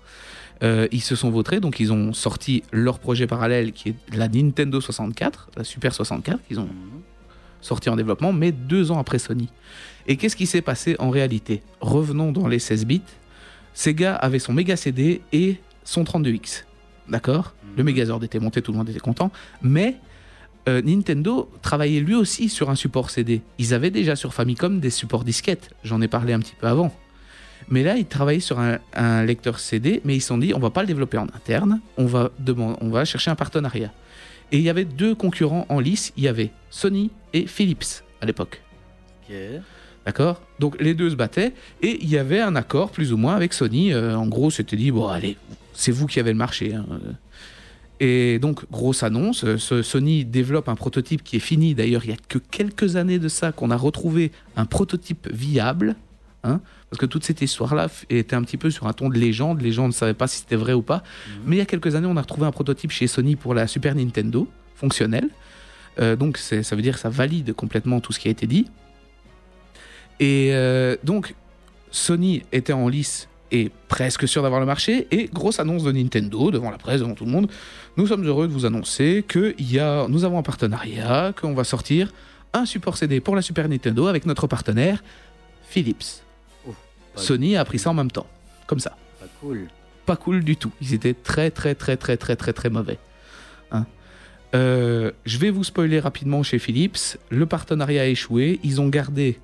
Euh, ils se sont vautrés, donc ils ont sorti leur projet parallèle qui est la Nintendo 64, la Super 64, qu'ils ont Mhm. sorti en développement, mais deux ans après Sony. Et qu'est-ce qui s'est passé en réalité? Revenons dans les 16 bits. Sega avait son Mega CD et son 32X. D'accord? Le Megazord était monté, tout le monde était content. Mais euh, Nintendo travaillait lui aussi sur un support CD. Ils avaient déjà sur Famicom des supports disquettes. J'en ai parlé un petit peu avant. Mais là, ils travaillaient sur un, un lecteur CD, mais ils se sont dit, on va pas le développer en interne, on va, demander, on va chercher un partenariat. Et il y avait deux concurrents en lice, il y avait Sony et Philips à l'époque. D'accord? Donc les deux se battaient et il y avait un accord plus ou moins avec Sony. Euh, en gros, c'était dit bon, allez, c'est vous qui avez le marché. hein. Et donc, grosse annonce, euh, ce- Sony développe un prototype qui est fini. D'ailleurs, il y a que quelques années de ça qu'on a retrouvé un prototype viable. hein, parce que toute cette histoire-là était un petit peu sur un ton de légende. Les gens ne savaient pas si c'était vrai ou pas. Mais il y a quelques années, on a retrouvé un prototype chez Sony pour la Super Nintendo, fonctionnel. Euh, donc, ça veut dire que ça valide complètement tout ce qui a été dit. Et euh, donc, Sony était en lice et presque sûr d'avoir le marché. Et grosse annonce de Nintendo devant la presse, devant tout le monde. Nous sommes heureux de vous annoncer que y a, nous avons un partenariat, qu'on va sortir un support CD pour la Super Nintendo avec notre partenaire Philips. Sony a pris ça en même temps, comme ça Pas cool. pas cool du tout. Ils étaient très très très très très très très mauvais. Hein. Euh, je vais vous spoiler rapidement chez Philips. Le partenariat a échoué. Ils ont gardé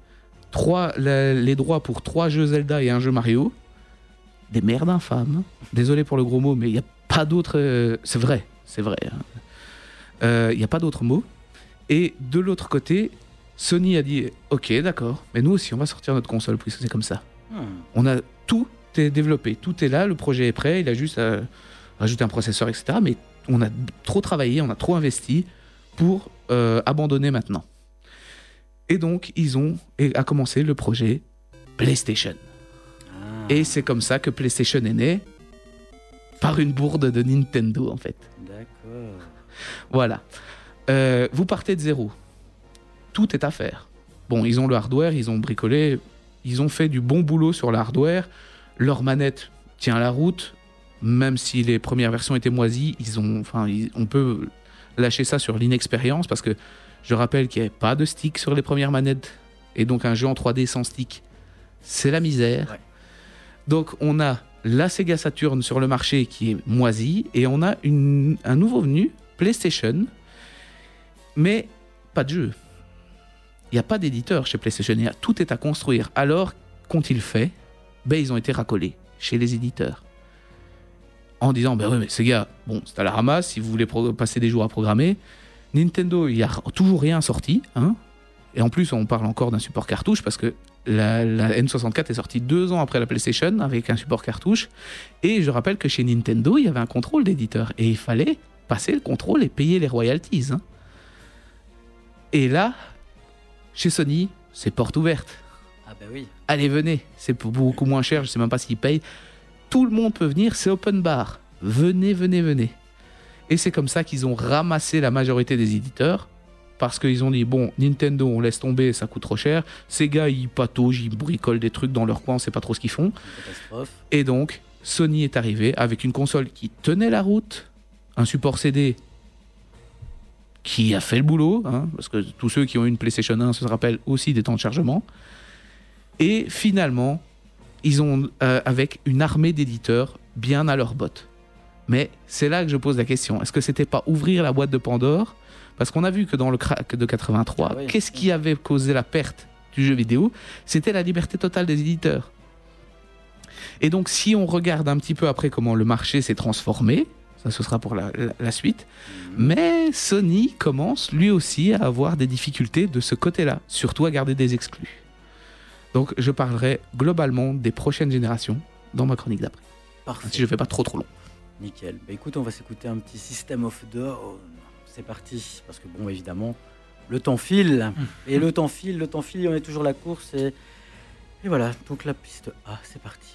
trois, la- les droits pour trois jeux Zelda et un jeu Mario. Des merdes infâmes. Désolé pour le gros mot, mais il n'y a pas d'autre. euh, c'est vrai, c'est vrai. hein. Euh, Il n'y a pas d'autre mot. Et de l'autre côté, Sony a dit Ok, d'accord, mais nous aussi, on va sortir notre console puisque c'est comme ça. Hmm. On a tout est développé, tout est là, le projet est prêt, il a juste à rajouter un processeur, etc. Mais on a trop travaillé, on a trop investi pour euh, abandonner maintenant. Et donc, ils ont a commencé le projet PlayStation. Ah, Et c'est comme ça que PlayStation est né, par une bourde de Nintendo, en fait. D'accord. Voilà. Euh, vous partez de zéro. Tout est à faire. Bon, ils ont le hardware, ils ont bricolé, ils ont fait du bon boulot sur le hardware. Leur manette tient la route, même si les premières versions étaient moisies. Ils ont, enfin, ils- on peut lâcher ça sur l'inexpérience parce que je rappelle qu'il n'y avait pas de stick sur les premières manettes et donc un jeu en 3D sans stick, c'est la misère. Ouais. Donc on a la Sega Saturn sur le marché qui est moisie et on a une- un nouveau venu, PlayStation, mais pas de jeu. Il n'y a pas d'éditeur chez PlayStation, tout est à construire. Alors, qu'ont-ils fait ben, Ils ont été racolés chez les éditeurs. En disant, ben oui, mais Sega, bon, c'est à la ramasse, si vous voulez passer des jours à programmer. Nintendo, il n'y a toujours rien sorti. Hein et en plus, on parle encore d'un support cartouche parce que la, la N64 est sortie deux ans après la PlayStation avec un support cartouche. Et je rappelle que chez Nintendo, il y avait un contrôle d'éditeur. Et il fallait passer le contrôle et payer les royalties. hein. Et là, chez Sony, c'est porte ouverte. Ah bah oui. Allez, venez, c'est beaucoup moins cher, je sais même pas s'ils payent. Tout le monde peut venir, c'est open bar. Venez, venez, venez. Et c'est comme ça qu'ils ont ramassé la majorité des éditeurs. Parce qu'ils ont dit, bon, Nintendo, on laisse tomber, ça coûte trop cher. Sega, ils pataugent, ils bricolent des trucs dans leur coin, on sait pas trop ce qu'ils font. Et donc, Sony est arrivé avec une console qui tenait la route, un support CD qui a fait le boulot, hein, parce que tous ceux qui ont eu une PlayStation 1 se rappellent aussi des temps de chargement. Et finalement, ils ont euh, avec une armée d'éditeurs bien à leur botte. Mais c'est là que je pose la question. Est-ce que c'était pas ouvrir la boîte de Pandore? Parce qu'on a vu que dans le crack de 83, Ah oui. qu'est-ce qui avait causé la perte du jeu vidéo? C'était la liberté totale des éditeurs. Et donc, si on regarde un petit peu après comment le marché s'est transformé, ça ce sera pour la, la- la suite, mais Sony commence lui aussi à avoir des difficultés de ce côté-là, surtout à garder des exclus. Donc, je parlerai globalement des prochaines générations dans ma chronique d'après. Parfait. Si je fais pas trop trop long. Nickel. Bah écoute, on va s'écouter un petit System of Down. C'est parti. Parce que bon, évidemment, le temps file. Et le temps file, le temps file, et on est toujours à la course. Et, et voilà, donc la piste A, c'est parti.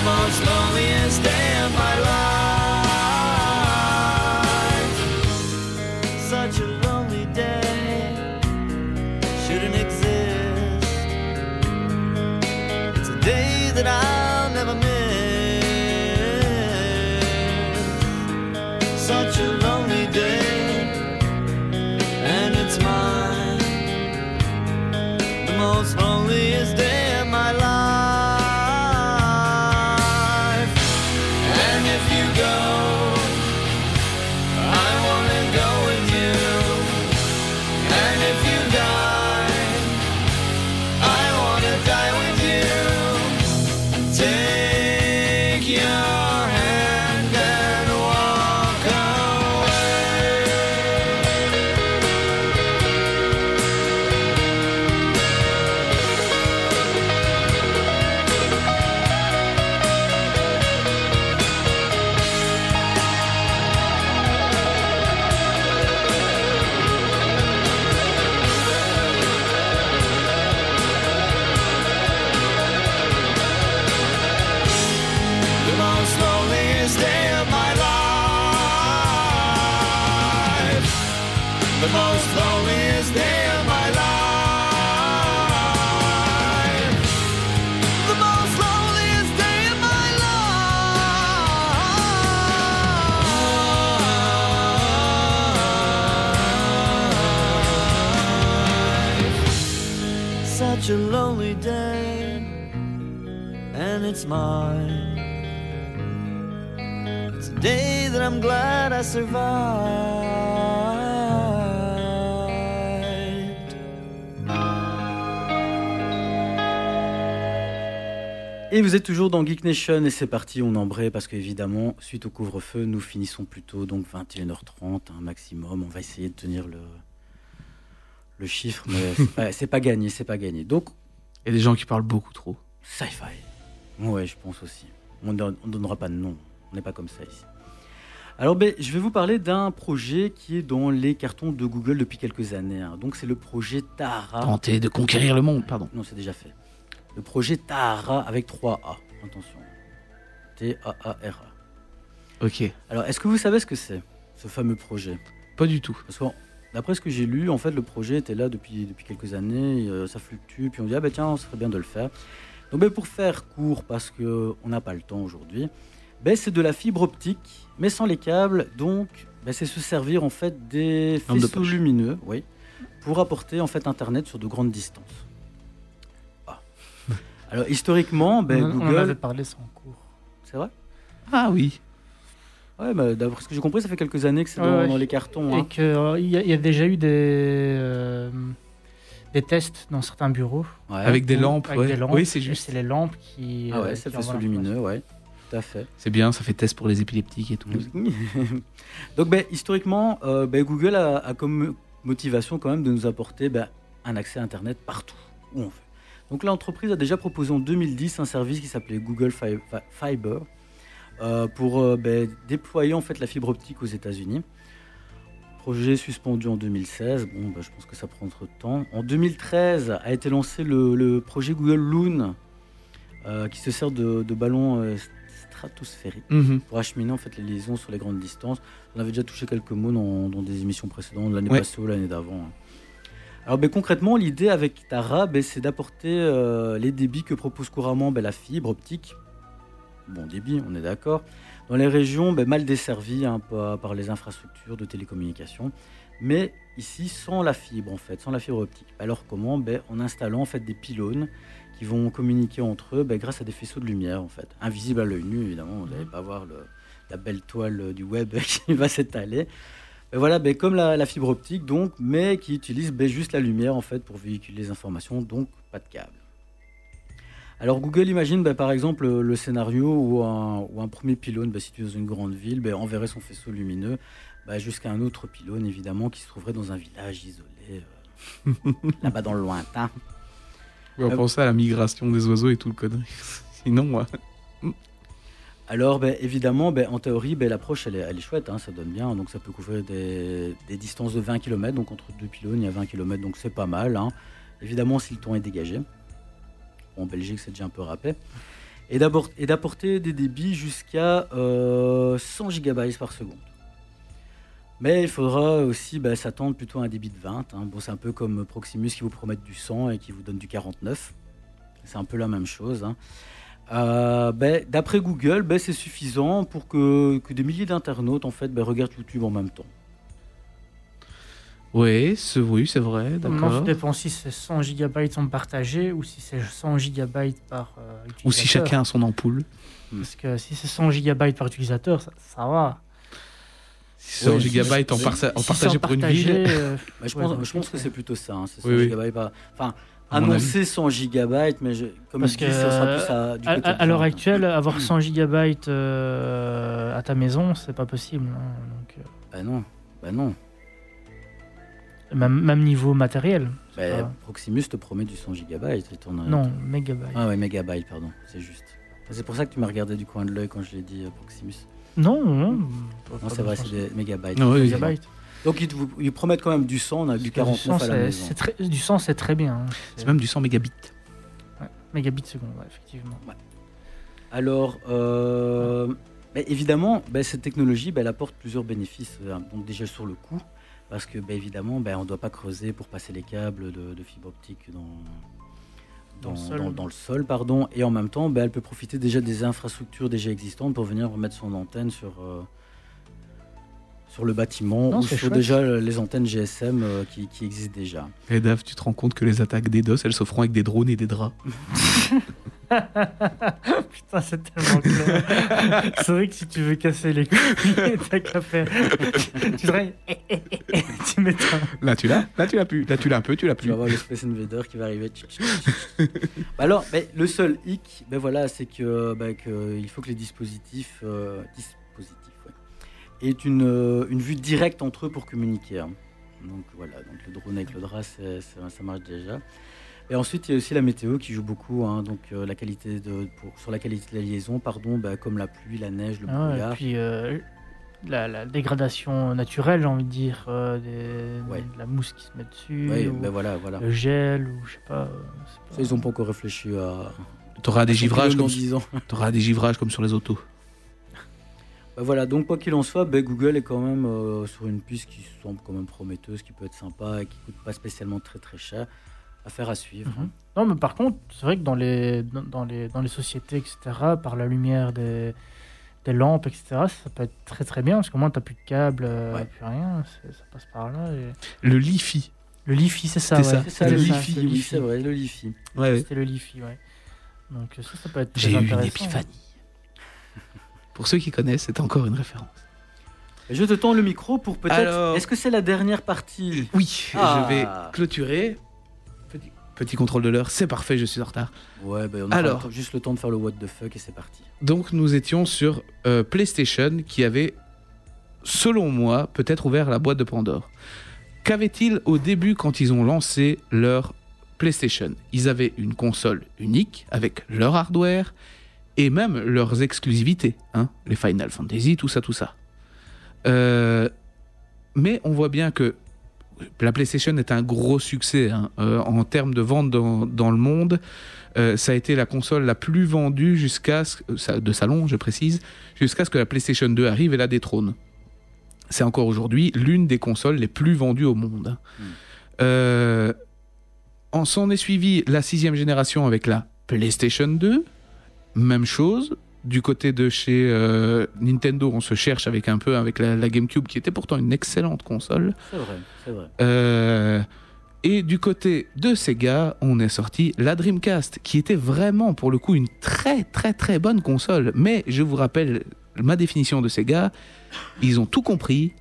Come on, slow. Vous êtes toujours dans Geek Nation et c'est parti, on embraye parce qu'évidemment, suite au couvre-feu, nous finissons plus tôt, donc 21h30 un maximum. On va essayer de tenir le, le chiffre, mais <laughs> c'est pas, gagné, c'est pas gagné. Donc, Il y a des gens qui parlent beaucoup trop. sci-fi. Ouais, je pense aussi. On ne donnera pas de nom, on n'est pas comme ça ici. Alors, ben, je vais vous parler d'un projet qui est dans les cartons de Google depuis quelques années. hein. Donc, c'est le projet Tahara. Tenter de conquérir le monde, pardon. Non, c'est déjà fait. Le projet Tahara avec 3 A. Attention. T-A-A-R-A. Ok. Alors, est-ce que vous savez ce que c'est, ce fameux projet? Pas du tout. Parce que, d'après ce que j'ai lu, en fait, le projet était là depuis, depuis quelques années, euh, ça fluctue, puis on dit, ah ben tiens, ça serait bien de le faire. Donc, ben, pour faire court, parce qu'on n'a pas le temps aujourd'hui, ben, c'est de la fibre optique, mais sans les câbles, donc ben, c'est se servir, en fait, des de faisceaux poche. lumineux, oui, pour apporter, en fait, Internet sur de grandes distances. Alors, historiquement, ben, on, en- on en Google... avait parlé sans cours. C'est vrai? Ah oui. Ouais, bah, d'après ce que j'ai compris, ça fait quelques années que c'est Ouais, dans, ouais. dans les cartons. Et hein. qu'il y, a- il y a déjà eu des, euh, des tests dans certains bureaux. Ouais. Avec des lampes, avec ouais. des lampes. Oui, c'est juste. C'est les lampes qui. Ah ouais, euh, ça qui fait lumineux, ouais. Tout à fait. C'est bien, ça fait test pour les épileptiques et tout. <laughs> Donc, ben, historiquement, euh, ben, Google a, a comme motivation quand même de nous apporter un accès à Internet partout où on veut. Donc, l'entreprise a déjà proposé en 2010 un service qui s'appelait Google Fi- Fi- Fiber euh, pour euh, ben, déployer en fait la fibre optique aux États-Unis. Projet suspendu en 2016. Bon, ben, je pense que ça prend trop de temps. En 2013 a été lancé le, le projet Google Loon, euh, qui se sert de, euh, stratosphériques Mhm. pour acheminer en fait les liaisons sur les grandes distances. On avait déjà touché quelques mots dans, dans des émissions précédentes, l'année Ouais. passée ou l'année d'avant. hein. Alors ben, concrètement, l'idée avec Tara, ben, c'est d'apporter euh, les débits que propose couramment ben, la fibre optique. Bon débit, on est d'accord. Dans les régions mal desservies hein, par, par les infrastructures de télécommunications. Mais ici, sans la fibre en fait, sans la fibre optique. Alors comment? En installant en fait des pylônes qui vont communiquer entre eux grâce à des faisceaux de lumière en fait, invisibles à l'œil nu évidemment. Vous n'allez pas voir le- la belle toile du web <laughs> qui va s'étaler. Ben voilà, ben comme la, la fibre optique donc, mais qui utilise ben juste la lumière en fait pour véhiculer les informations, donc pas de câble. Alors Google imagine ben, par exemple le, scénario où un, où un premier pylône ben, situé dans une grande ville ben, enverrait son faisceau lumineux jusqu'à un autre pylône évidemment qui se trouverait dans un village isolé, euh, <laughs> là-bas dans le lointain. On Ah. penser à la migration des oiseaux et tout le connerie. <laughs> Sinon, moi. Alors, ben, évidemment, ben, en théorie, ben, l'approche, elle est, chouette, hein, ça donne bien. Donc, ça peut couvrir des, distances de 20 km. Donc, entre deux pylônes, il y a 20 km, donc c'est pas mal. hein. Évidemment, si le temps est dégagé. En Belgique, c'est déjà un peu râpé. Et d'apporter des débits jusqu'à euh, 100 gigabytes par seconde. Mais il faudra aussi s'attendre plutôt à un débit de 20. hein. Bon, c'est un peu comme Proximus qui vous promettent du 100 et qui vous donne du 49. C'est un peu la même chose. Euh, ben, D'après Google, ben, c'est suffisant pour que, que des milliers d'internautes en fait, ben, regardent YouTube en même temps. Oui, c'est oui, c'est vrai, Maintenant, ça dépend si c'est 100 gigabytes sont partagés ou si c'est 100 gigabytes par euh, utilisateur. Ou si chacun a son ampoule. Parce que si c'est 100 gigabytes par utilisateur, ça, ça va. Si 100 Oui, gigabytes en, parta- en Si partagé pour une partagé, ville. <laughs> euh, je Ouais, pense, je pense que c'est plutôt ça. hein, c'est 100 Oui, oui. gigabytes par- Enfin, annoncer 100 gigabytes, mais je, comme Parce je dis, que, ça sera plus à, du à, l'heure 20, actuelle, avoir 100 gigabytes euh, à ta maison, c'est pas possible. hein. Donc, euh, Ben non, ben non. même, même niveau matériel. Ben, pas- Proximus te promet du 100 gigabytes. et Non, mégabytes. Ah ouais, mégabytes, pardon, c'est juste. C'est pour ça que tu m'as regardé du coin de l'œil quand je l'ai dit euh, Proximus. Non, non. Non, c'est vrai, c'est des mégabytes. Ah oui, Mégabytes. Donc ils, te- vous- ils promettent quand même du 100, on a du Du 49 sang, à la c'est- maison. c'est très- du 100, c'est très bien. hein. C'est même du 100 mégabits. Mégabits seconde, ouais, effectivement. Alors, euh, évidemment, ben, cette technologie, ben, elle apporte plusieurs bénéfices. euh, Donc déjà sur le coût, parce que ben, évidemment, on ne doit pas creuser pour passer les câbles de, de fibre optique dans, Dans dans, le sol. dans- dans le sol. Pardon. Et en même temps, elle peut profiter déjà des infrastructures déjà existantes pour venir remettre son antenne sur, euh, sur le bâtiment Non, ou sur chouette. déjà les antennes GSM euh, qui, qui existent déjà. Et Dave, tu te rends compte que les attaques des DOS, elles se feront avec des drones et des draps. <laughs> Putain, c'est tellement clair. <laughs> c'est vrai que si tu veux casser les couilles, t'as qu'à faire. <laughs> tu dirais. tu mets Là, tu l'as Là, tu l'as plus. Là, tu l'as un peu, tu l'as Tu plus. vas voir le Space Invader qui va arriver. Bah alors, ben, le seul hic, ben voilà, c'est que, ben, que il faut que les dispositifs, euh, dispositifs aient une, euh, une vue directe entre eux pour communiquer. hein. Donc voilà, donc le drone avec le drap, ça marche déjà. Et ensuite, il y a aussi la météo qui joue beaucoup. hein, donc euh, la qualité de, pour, sur la qualité de la liaison, pardon, ben, comme la pluie, la neige, le Ah ouais, et brouillard. puis euh, la, la dégradation naturelle, j'ai envie de dire, euh, des- Ouais. de la mousse qui se met dessus, Ouais, ou ben voilà, voilà. le gel, ou je sais pas. euh, Ça, ils n'ont pas encore réfléchi à. T'auras des givrages comme, dans 10 ans. t'auras des givrages comme sur les autos. Bah voilà, donc quoi qu'il en soit, bah, Google est quand même euh, sur une piste qui semble quand même prometteuse, qui peut être sympa et qui coûte pas spécialement très très cher. Affaire à suivre. Mhm. Non, mais par contre, c'est vrai que dans les, dans, dans les, dans les sociétés, etc., par la lumière des, des lampes, etc., ça peut être très très bien, parce qu'au moins, t'as plus de câbles, euh, Ouais. plus rien, c'est- ça passe par là. et- Le Li-Fi. Le Li-Fi, c'est ça, ouais. C'est ça, Le le Li-Fi, oui, c'est vrai, le Li-Fi. Ouais, ouais. C'était le Li-Fi, ouais. Donc ça, ça peut être très J'ai eu une épiphanie. Pour ceux qui connaissent, c'est encore une référence. Je te tends le micro pour peut-être. Alors- Est-ce que c'est la dernière partie Oui, Ah. je vais clôturer. Petit, petit contrôle de l'heure, c'est parfait, je suis en retard. Ouais, bah, on a Alors. le juste le temps de faire le what the fuck et c'est parti. Donc nous étions sur euh, PlayStation qui avait, selon moi, peut-être ouvert la boîte de Pandore. Qu'avait-il au début quand ils ont lancé leur PlayStation? Ils avaient une console unique avec leur hardware et même leurs exclusivités, hein, les Final Fantasy, tout ça, tout ça. Euh, mais on voit bien que la PlayStation est un gros succès hein, euh, en termes de vente dans, dans le monde. Euh, ça a été la console la plus vendue jusqu'à ce- de salon, je précise, jusqu'à ce que la PlayStation 2 arrive et la détrône. C'est encore aujourd'hui l'une des consoles les plus vendues au monde. Mm. Euh, en s'en est suivi la sixième génération avec la PlayStation 2. Même chose. Du côté de chez euh, Nintendo, on se cherche avec un peu avec la, la GameCube, qui était pourtant une excellente console. C'est vrai, c'est vrai. Euh, et du côté de Sega, on est sorti la Dreamcast, qui était vraiment pour le coup une très très très bonne console. Mais je vous rappelle ma définition de Sega, ils ont tout compris,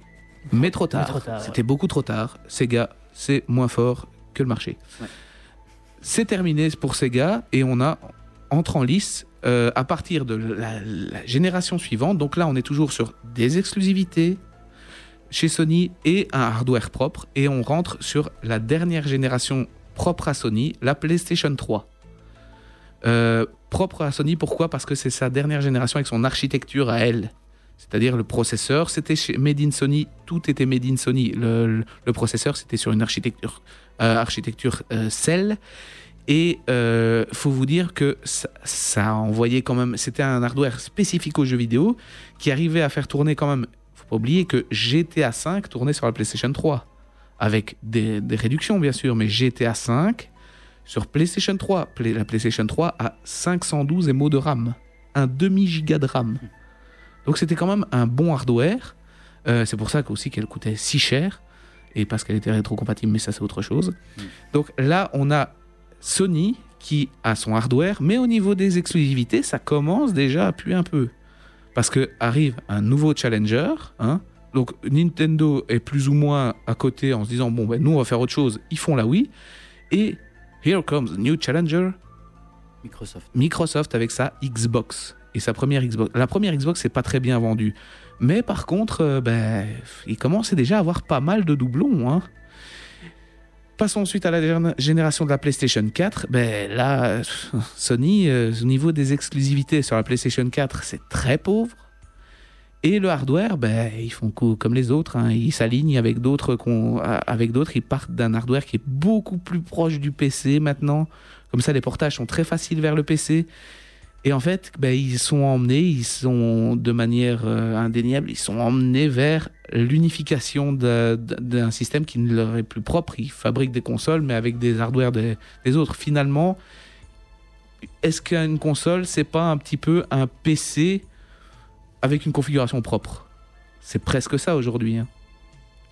mais trop tard. tard, C'était beaucoup trop tard. Sega, c'est moins fort que le marché. Ouais. C'est terminé pour Sega et on a entre en lice euh, à partir de la, génération suivante. Donc là, on est toujours sur des exclusivités chez Sony et un hardware propre. Et on rentre sur la dernière génération propre à Sony, la PlayStation 3. Euh, propre à Sony, pourquoi? Parce que c'est sa dernière génération avec son architecture à elle. C'est-à-dire le processeur, c'était chez Made in Sony, tout était Made in Sony. Le, processeur, c'était sur une architecture, euh, architecture Cell. Et euh, faut vous dire que ça, ça a envoyé quand même. C'était un hardware spécifique aux jeux vidéo qui arrivait à faire tourner quand même. Faut pas oublier que GTA 5 tournait sur la PlayStation 3 avec des, des réductions bien sûr, mais GTA 5 sur PlayStation 3. Play- la PlayStation 3 a 512 MO de RAM, un demi giga de RAM. Donc c'était quand même un bon hardware. Euh, c'est pour ça aussi qu'elle coûtait si cher et parce qu'elle était rétrocompatible, mais ça c'est autre chose. Donc là, on a Sony qui a son hardware, mais au niveau des exclusivités, ça commence déjà à puer un peu. Parce que arrive un nouveau challenger, hein. donc Nintendo est plus ou moins à côté en se disant bon ben nous on va faire autre chose, ils font la Wii, et here comes a new challenger, Microsoft. Microsoft avec sa Xbox et sa première Xbox. La première Xbox c'est pas très bien vendu, mais par contre, euh, ben, il commence déjà à avoir pas mal de doublons. Hein. Passons ensuite à la génération de la PlayStation 4. Ben là, <laughs> Sony, euh, au niveau des exclusivités sur la PlayStation 4, c'est très pauvre. Et le hardware, ben, ils font co- comme les autres. hein. Ils s'alignent Avec d'autres, ils partent d'un hardware qui est beaucoup plus proche du PC maintenant. Comme ça, les portages sont très faciles vers le PC. Et en fait, ben, ils sont emmenés, ils sont de manière euh, indéniable, ils sont emmenés vers l'unification d'un système qui ne leur est plus propre. Ils fabriquent des consoles, mais avec des hardware des, des autres. Finalement, est-ce qu'une console, c'est pas un petit peu un PC avec une configuration propre? C'est presque ça aujourd'hui. hein.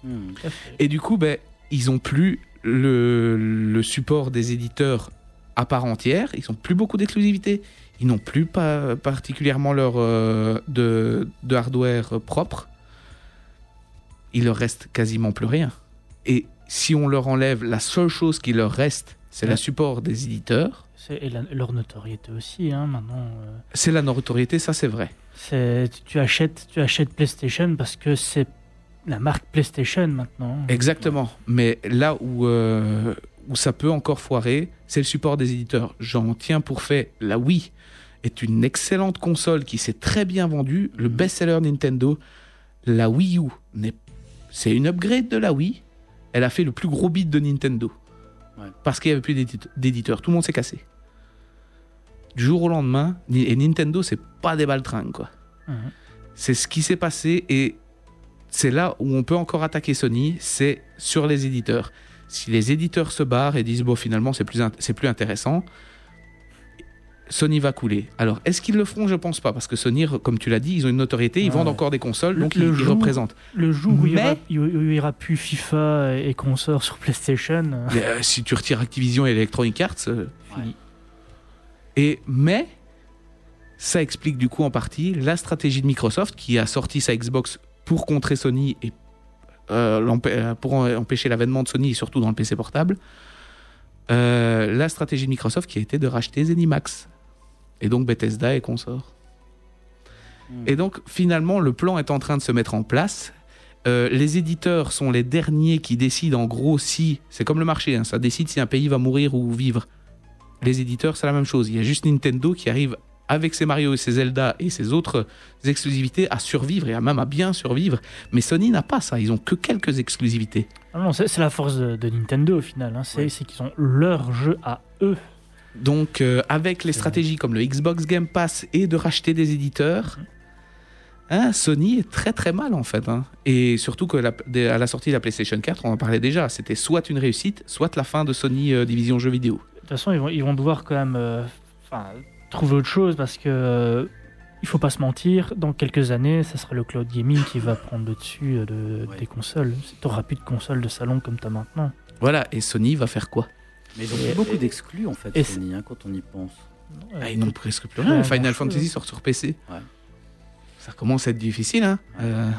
Hmm. Et du coup, ben, ils ont plus le, le support des éditeurs à part entière. Ils n'ont plus beaucoup d'exclusivité. Ils n'ont plus pas particulièrement leur euh, de, de hardware propre. Il leur reste quasiment plus rien. Et si on leur enlève la seule chose qui leur reste, c'est le support des éditeurs. C'est- Et la- leur notoriété aussi, hein, maintenant. euh, C'est la notoriété, ça c'est vrai. tu achètes, tu achètes PlayStation parce que c'est la marque PlayStation maintenant. Exactement. Mais là où, euh, où ça peut encore foirer, c'est le support des éditeurs. J'en tiens pour fait la Wii est une excellente console qui s'est très bien vendue. Le best-seller Nintendo, la Wii U, c'est une upgrade de la Wii. Elle a fait le plus gros beat de Nintendo. Ouais. Parce qu'il n'y avait plus d'édite- d'éditeurs. Tout le monde s'est cassé. Du jour au lendemain, et Nintendo, c'est pas des baltringues, quoi. Mhm. C'est ce qui s'est passé et c'est là où on peut encore attaquer Sony, c'est sur les éditeurs. Si les éditeurs se barrent et disent bon finalement c'est plus c'est plus intéressant, Sony va couler. Alors est-ce qu'ils le feront? Je pense pas parce que Sony, comme tu l'as dit, ils ont une notoriété, ils Ouais. vendent encore des consoles, Le- donc le ils, ils jour- représentent. Le jour où Mais- aura- il y aura- il y aura plus FIFA et consorts sur PlayStation, euh, Mais, euh, si tu retires Activision et Electronic Arts, euh, Ouais. Et mais ça explique du coup en partie la stratégie de Microsoft qui a sorti sa Xbox pour contrer Sony et euh, euh, pour empêcher l'avènement de Sony, surtout dans le PC portable. Euh, la stratégie de Microsoft qui a été de racheter Zenimax et donc Bethesda et consorts. Hmm. Et donc finalement le plan est en train de se mettre en place. Euh, les éditeurs sont les derniers qui décident en gros si, c'est comme le marché, hein, ça décide si un pays va mourir ou vivre. Les éditeurs, c'est la même chose. Il y a juste Nintendo qui arrive avec ses Mario et ses Zelda et ses autres exclusivités à survivre et à même à bien survivre. Mais Sony n'a pas ça, ils ont que quelques exclusivités. ah non, c'est la force de, de Nintendo au final. hein. C'est Oui. qu'ils ont leur jeu à eux. Donc euh, avec les stratégies comme le Xbox Game Pass et de racheter des éditeurs, hein, Sony est très très mal en fait. hein. Et surtout que la- à la sortie de la PlayStation 4, on en parlait déjà, c'était soit une réussite, soit la fin de Sony euh, division jeux vidéo. De toute façon, ils vont, ils vont devoir quand même euh, trouver autre chose parce que euh, il faut pas se mentir. Dans quelques années, ça sera le cloud gaming qui va prendre le dessus euh, de- Ouais. des consoles. Tu n'auras plus de consoles de salon comme tu as maintenant. Voilà, et Sony va faire quoi? Mais ils ont Et- beaucoup d'exclus en fait, et Sony, hein, quand on y pense. Ah, Ils n'ont presque plus rien. Final grand-chose, Fantasy sort sur PC. Ouais. Ça commence à être difficile. Hein. Ouais. Euh,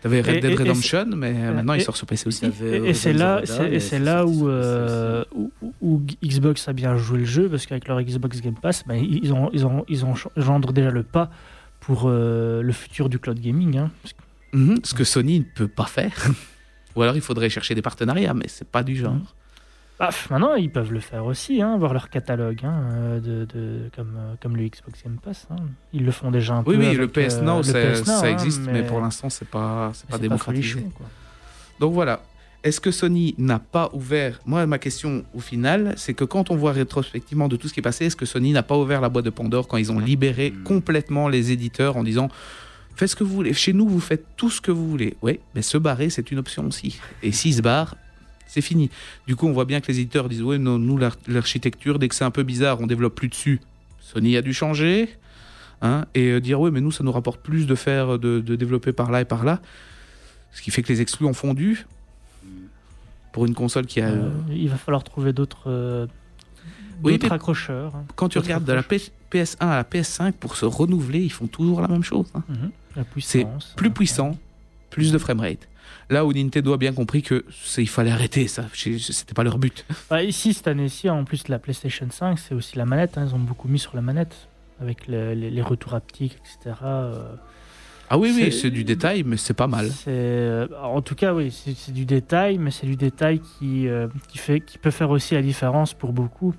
T'avais Red Et- Dead et- et Redemption, mais euh, maintenant il et- sort sur PC aussi. Avaient Et, et c'est là, c'est- et et là où, euh, où, Xbox a bien joué le jeu parce qu'avec leur Xbox Game Pass, ben, ils ont ils ont ils ont engendré déjà le pas pour euh, le futur du cloud gaming. hein. Mhm, ce que Sony ne peut pas faire. <laughs> Ou alors il faudrait chercher des partenariats, mais c'est pas du genre. Bah, maintenant, ils peuvent le faire aussi, hein, voir leur catalogue, hein, euh, de, de- comme, euh, comme le Xbox Game Pass. hein. Ils le font déjà un Oui, peu. oui, avec, le PS euh, Now, le ça, PS Now, ça hein, existe, mais, pour l'instant, c'est pas, c'est pas démocratisé. folichon, quoi. Donc voilà. Est-ce que Sony n'a pas ouvert Moi, ma question au final, c'est que quand on voit rétrospectivement de tout ce qui est passé, est-ce que Sony n'a pas ouvert la boîte de Pandore quand ils ont libéré Hmm. complètement les éditeurs en disant faites ce que vous voulez, chez nous, vous faites tout ce que vous voulez. Oui, mais se barrer, c'est une option aussi. Et s'ils se barrent, c'est fini. Du coup, on voit bien que les éditeurs disent ouais, non, nous, l'ar- l'architecture, dès que c'est un peu bizarre, on développe plus dessus. Sony a dû changer. hein, et euh, dire ouais, mais nous, ça nous rapporte plus de faire, de, de développer par là et par là. Ce qui fait que les exclus ont fondu pour une console qui a. Euh, il va falloir trouver d'autres euh, Oui, accrocheurs. hein. Quand tu regardes de la approches. PS- PS1 à la PS5 pour se renouveler, ils font toujours la même chose. hein. Mhm. La C'est plus euh, puissant, plus de framerate. Là où Nintendo a bien compris que c'est- il fallait arrêter ça, c'était pas leur but. Bah, ici, cette année-ci, en plus de la PlayStation 5, c'est aussi la manette. hein. Ils ont beaucoup mis sur la manette. Avec le- les, les retours haptiques, etc. euh, Ah oui, oui, C'est- du détail, mais c'est pas mal. Euh, en tout cas, oui, c'est c'est du détail, mais c'est du détail qui, euh, qui, fait, qui peut faire aussi la différence pour beaucoup.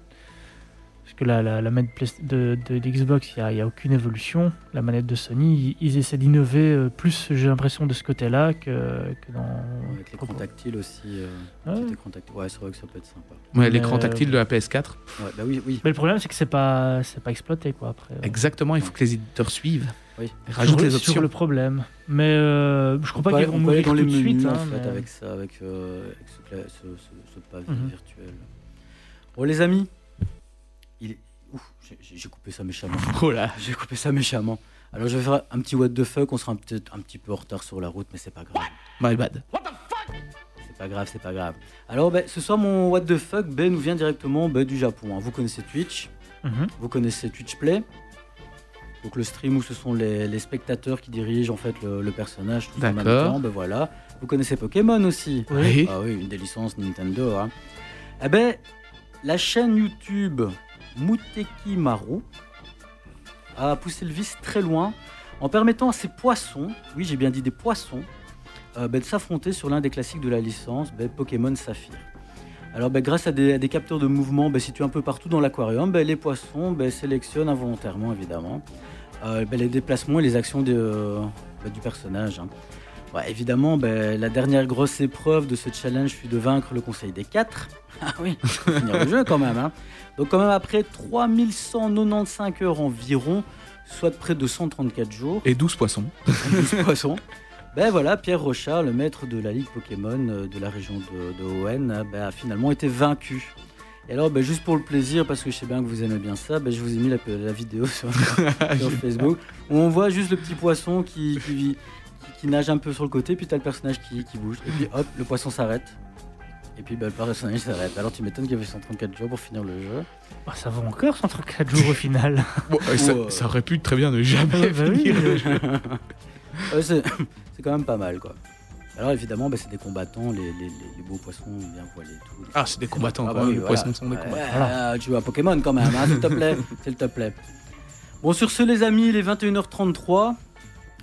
Que la, la, la manette de, de, de Xbox, il n'y a, il y a aucune évolution. La manette de Sony, ils, ils essaient d'innover euh, plus, j'ai l'impression, de ce côté-là que, que dans. Avec l'écran tactile aussi. euh, Ouais. tactile. C'est vrai que ça peut être sympa. Ouais, L'écran Mais, tactile de la PS4, Ouais, bah oui, oui. Mais le problème, c'est que c'est pas, c'est pas exploité, quoi, après. exactement, il faut que les éditeurs suivent. Oui. Sur- les sur options. le problème. Mais euh, je crois pas qu'ils aller- vont mourir dans les tout de menus suite. en hein, fait mais- avec ça, avec, euh, avec ce, ce, ce- ce pavé Mhm. virtuel. Bon les amis, j'ai- coupé ça méchamment. <laughs> Oh là J'ai coupé ça méchamment. Alors je vais faire un petit what the fuck, on sera peut-être un petit peu en retard sur la route, mais c'est pas grave. My bad. C'est pas grave, c'est pas grave. Alors ben, ce soir mon what the fuck ben, nous vient directement ben, du Japon. hein. Vous connaissez Twitch, Mhm. vous connaissez Twitch Play? Donc le stream où ce sont les, les spectateurs qui dirigent en fait le, le personnage tout en même D'accord. temps, ben voilà. Vous connaissez Pokémon aussi? Oui. Ah oui, une des licences Nintendo. Hein. Eh ben, la chaîne YouTube Muteki Maru a poussé le vice très loin en permettant à ces poissons, oui j'ai bien dit des poissons, euh, ben, de s'affronter sur l'un des classiques de la licence, ben, Pokémon Saphir. Alors ben, grâce à des, capteurs de mouvement situés un peu partout dans l'aquarium, les poissons sélectionnent involontairement évidemment euh, les déplacements et les actions euh, du personnage. hein. Ouais, évidemment, ben, la dernière grosse épreuve de ce challenge fut de vaincre le Conseil des quatre. <laughs> Ah oui, finir le jeu quand même. hein. Donc quand même après 3195 heures environ, soit près de 134 jours, Et 12 poissons. <laughs> 12 poissons, ben voilà, Pierre Rochard, le maître de la Ligue Pokémon euh, de la région de, de Hoenn, euh, ben, a finalement été vaincu. Et alors, ben, juste pour le plaisir, parce que je sais bien que vous aimez bien ça, ben, je vous ai mis la, la vidéo sur, <laughs> sur Facebook, où on voit juste le petit poisson qui, qui, qui- qui nage un peu sur le côté, puis tu as le personnage qui, qui bouge, et puis hop, le poisson s'arrête. Et puis ben, le personnage s'arrête. Alors tu m'étonnes qu'il y avait 134 jours pour finir le jeu. Bah, ça va encore 134 jours au final. Bon, euh, ça, aurait pu très bien ne jamais Bah oui, finir. euh, <laughs> Ouais, c'est <coughs> c'est quand même pas mal quoi. Alors évidemment, ben, c'est des combattants, les, les- les- les beaux poissons bien voilés et tout. Ah, c'est des combattants, Ah quoi. bah oui, les voilà. poissons sont des combattants. ouais, Tu joues à Pokémon quand même, hein, s'il te plaît. <laughs> S'il te plaît. Bon, sur ce, les amis, il est 21h33.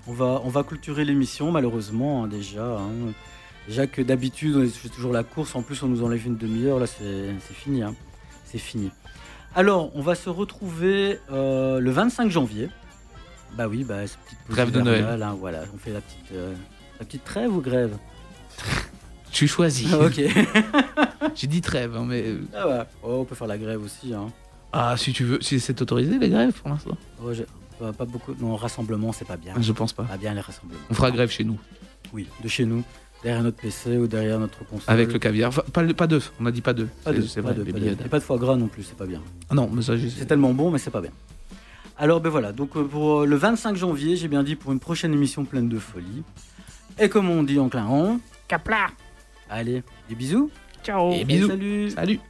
On va, on va clôturer l'émission, malheureusement, hein, déjà. hein. Déjà que d'habitude, on fait toujours la course. En plus, on nous enlève une demi-heure. Là, c'est fini. hein. C'est fini. Alors, on va se retrouver euh, le 25 janvier. Bah oui, bah, cette petite Trêve de Noël. hein, voilà, on fait la petite, euh, la petite trêve ou grève? <laughs> Tu choisis. Ah, Ok. <laughs> J'ai dit trêve, hein, mais. euh, Ah ouais. Oh, on peut faire la grève aussi. Hein. Ah, si tu veux, si c'est autorisé, les grèves pour l'instant. Oh, pas, pas beaucoup. Non, rassemblement, c'est pas bien. Je pense pas. Pas bien les rassemblements. On fera grève chez nous, Oui, de chez nous, derrière notre PC ou derrière notre console. avec le caviar. Enfin, pas, pas deux, on a dit pas deux. Pas C'est- vrai, de, les pas de. Et pas de foie gras non plus, c'est pas bien. Ah non, mais ça. C'est tellement bon, mais c'est pas bien. Alors, ben voilà, donc euh, pour euh, le 25 janvier, j'ai bien dit pour une prochaine émission pleine de folie. Et comme on dit en clairon, Capla allez, des bisous. Ciao Et bisous. Salut. Salut.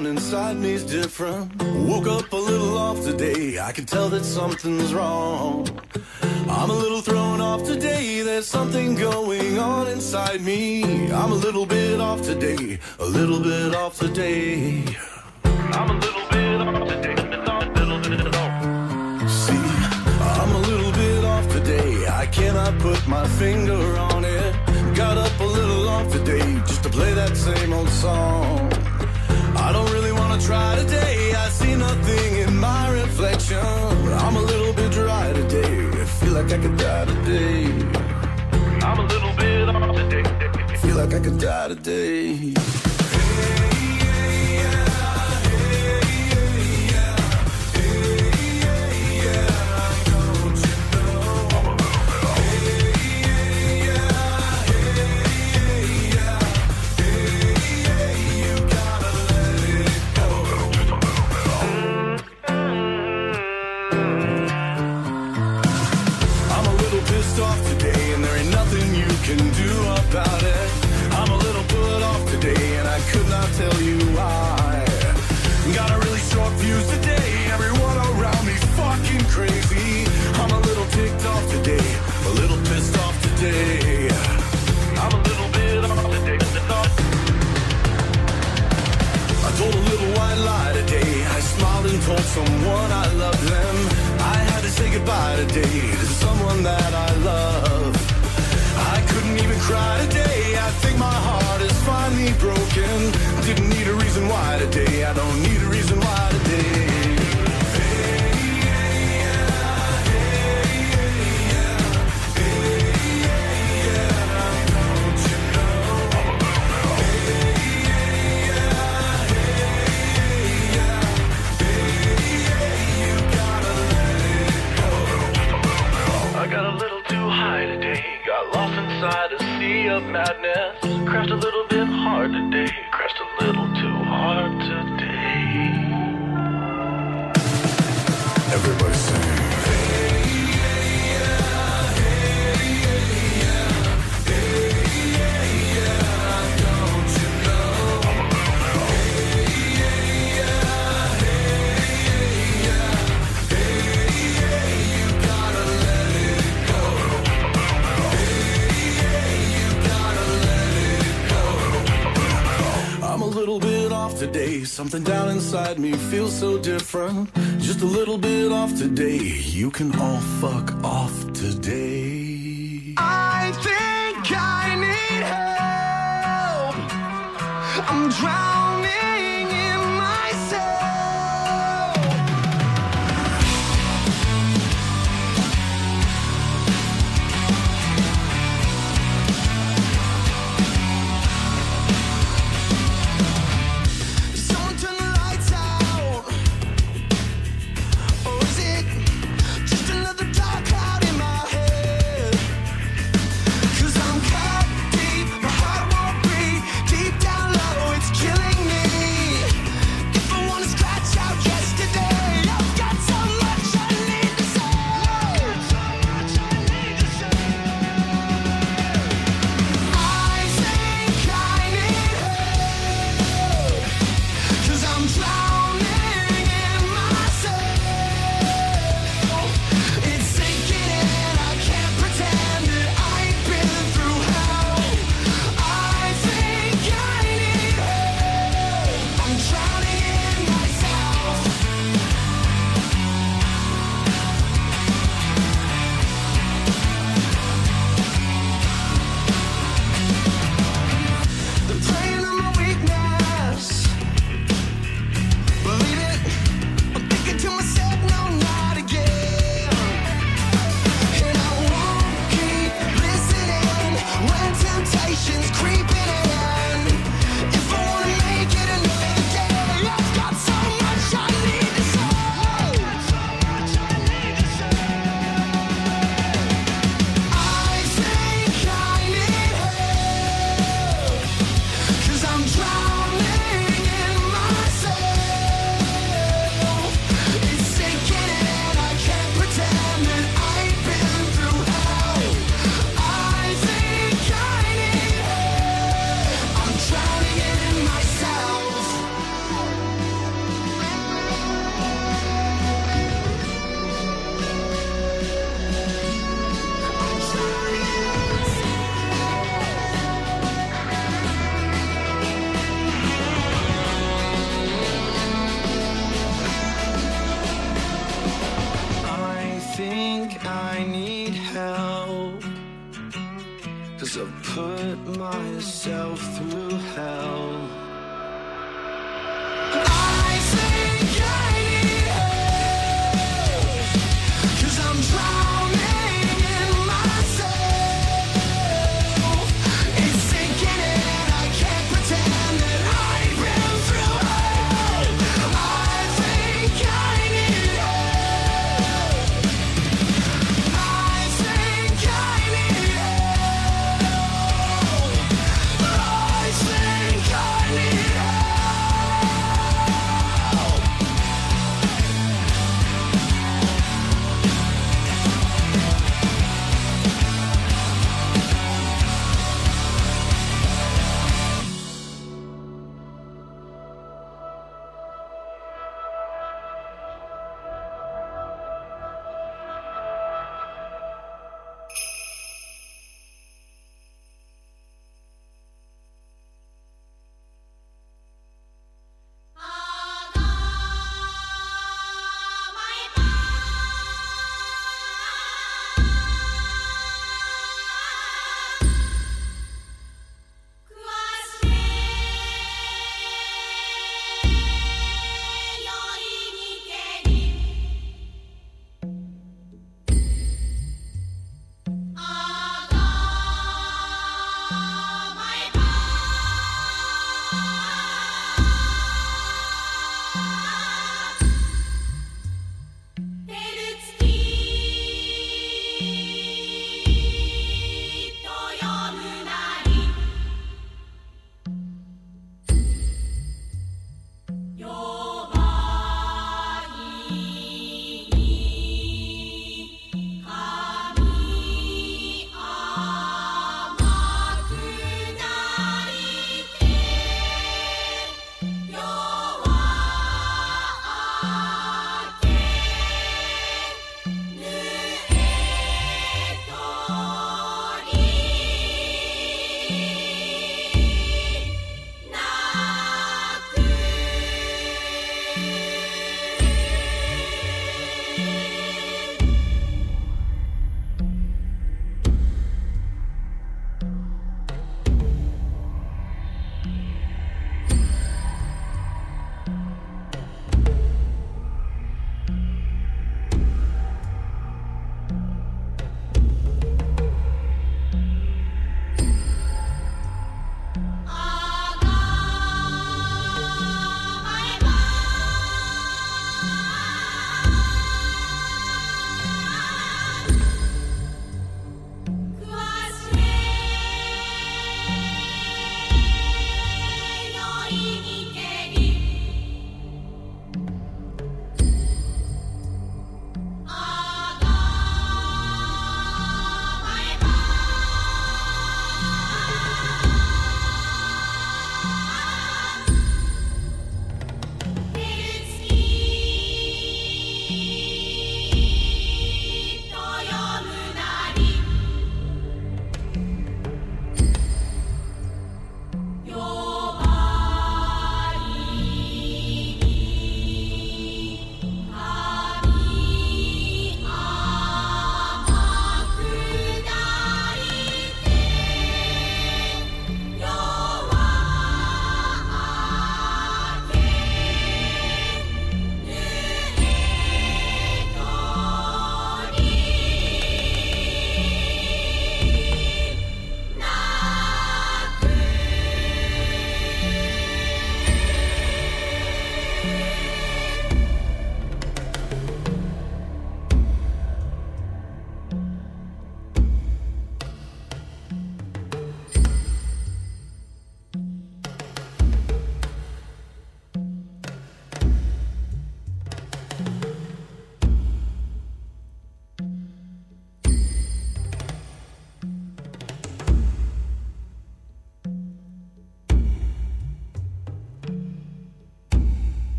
Down inside me's different. Woke up a little off today. I can tell that something's wrong. I'm a little thrown off today. There's something going on inside me. I'm a little bit off today. A little bit off today. I'm a little bit off today. See, I'm a little bit off today. I cannot put my finger on it. Got up a little off today just to play that same old song. I don't really wanna try today. I see nothing in my reflection. I'm a little bit dry today. I feel like I could die today. I'm a little bit off today. Feel like I could die today. That madness. Crashed a little little bit off today. Something down inside me feels so different. Just a little bit off today. You can all fuck off today.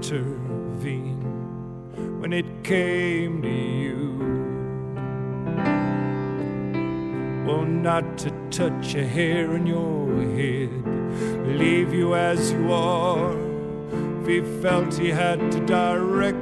intervene when it came to you. Well, not to touch a hair on your head, leave you as you are. If he felt he had to direct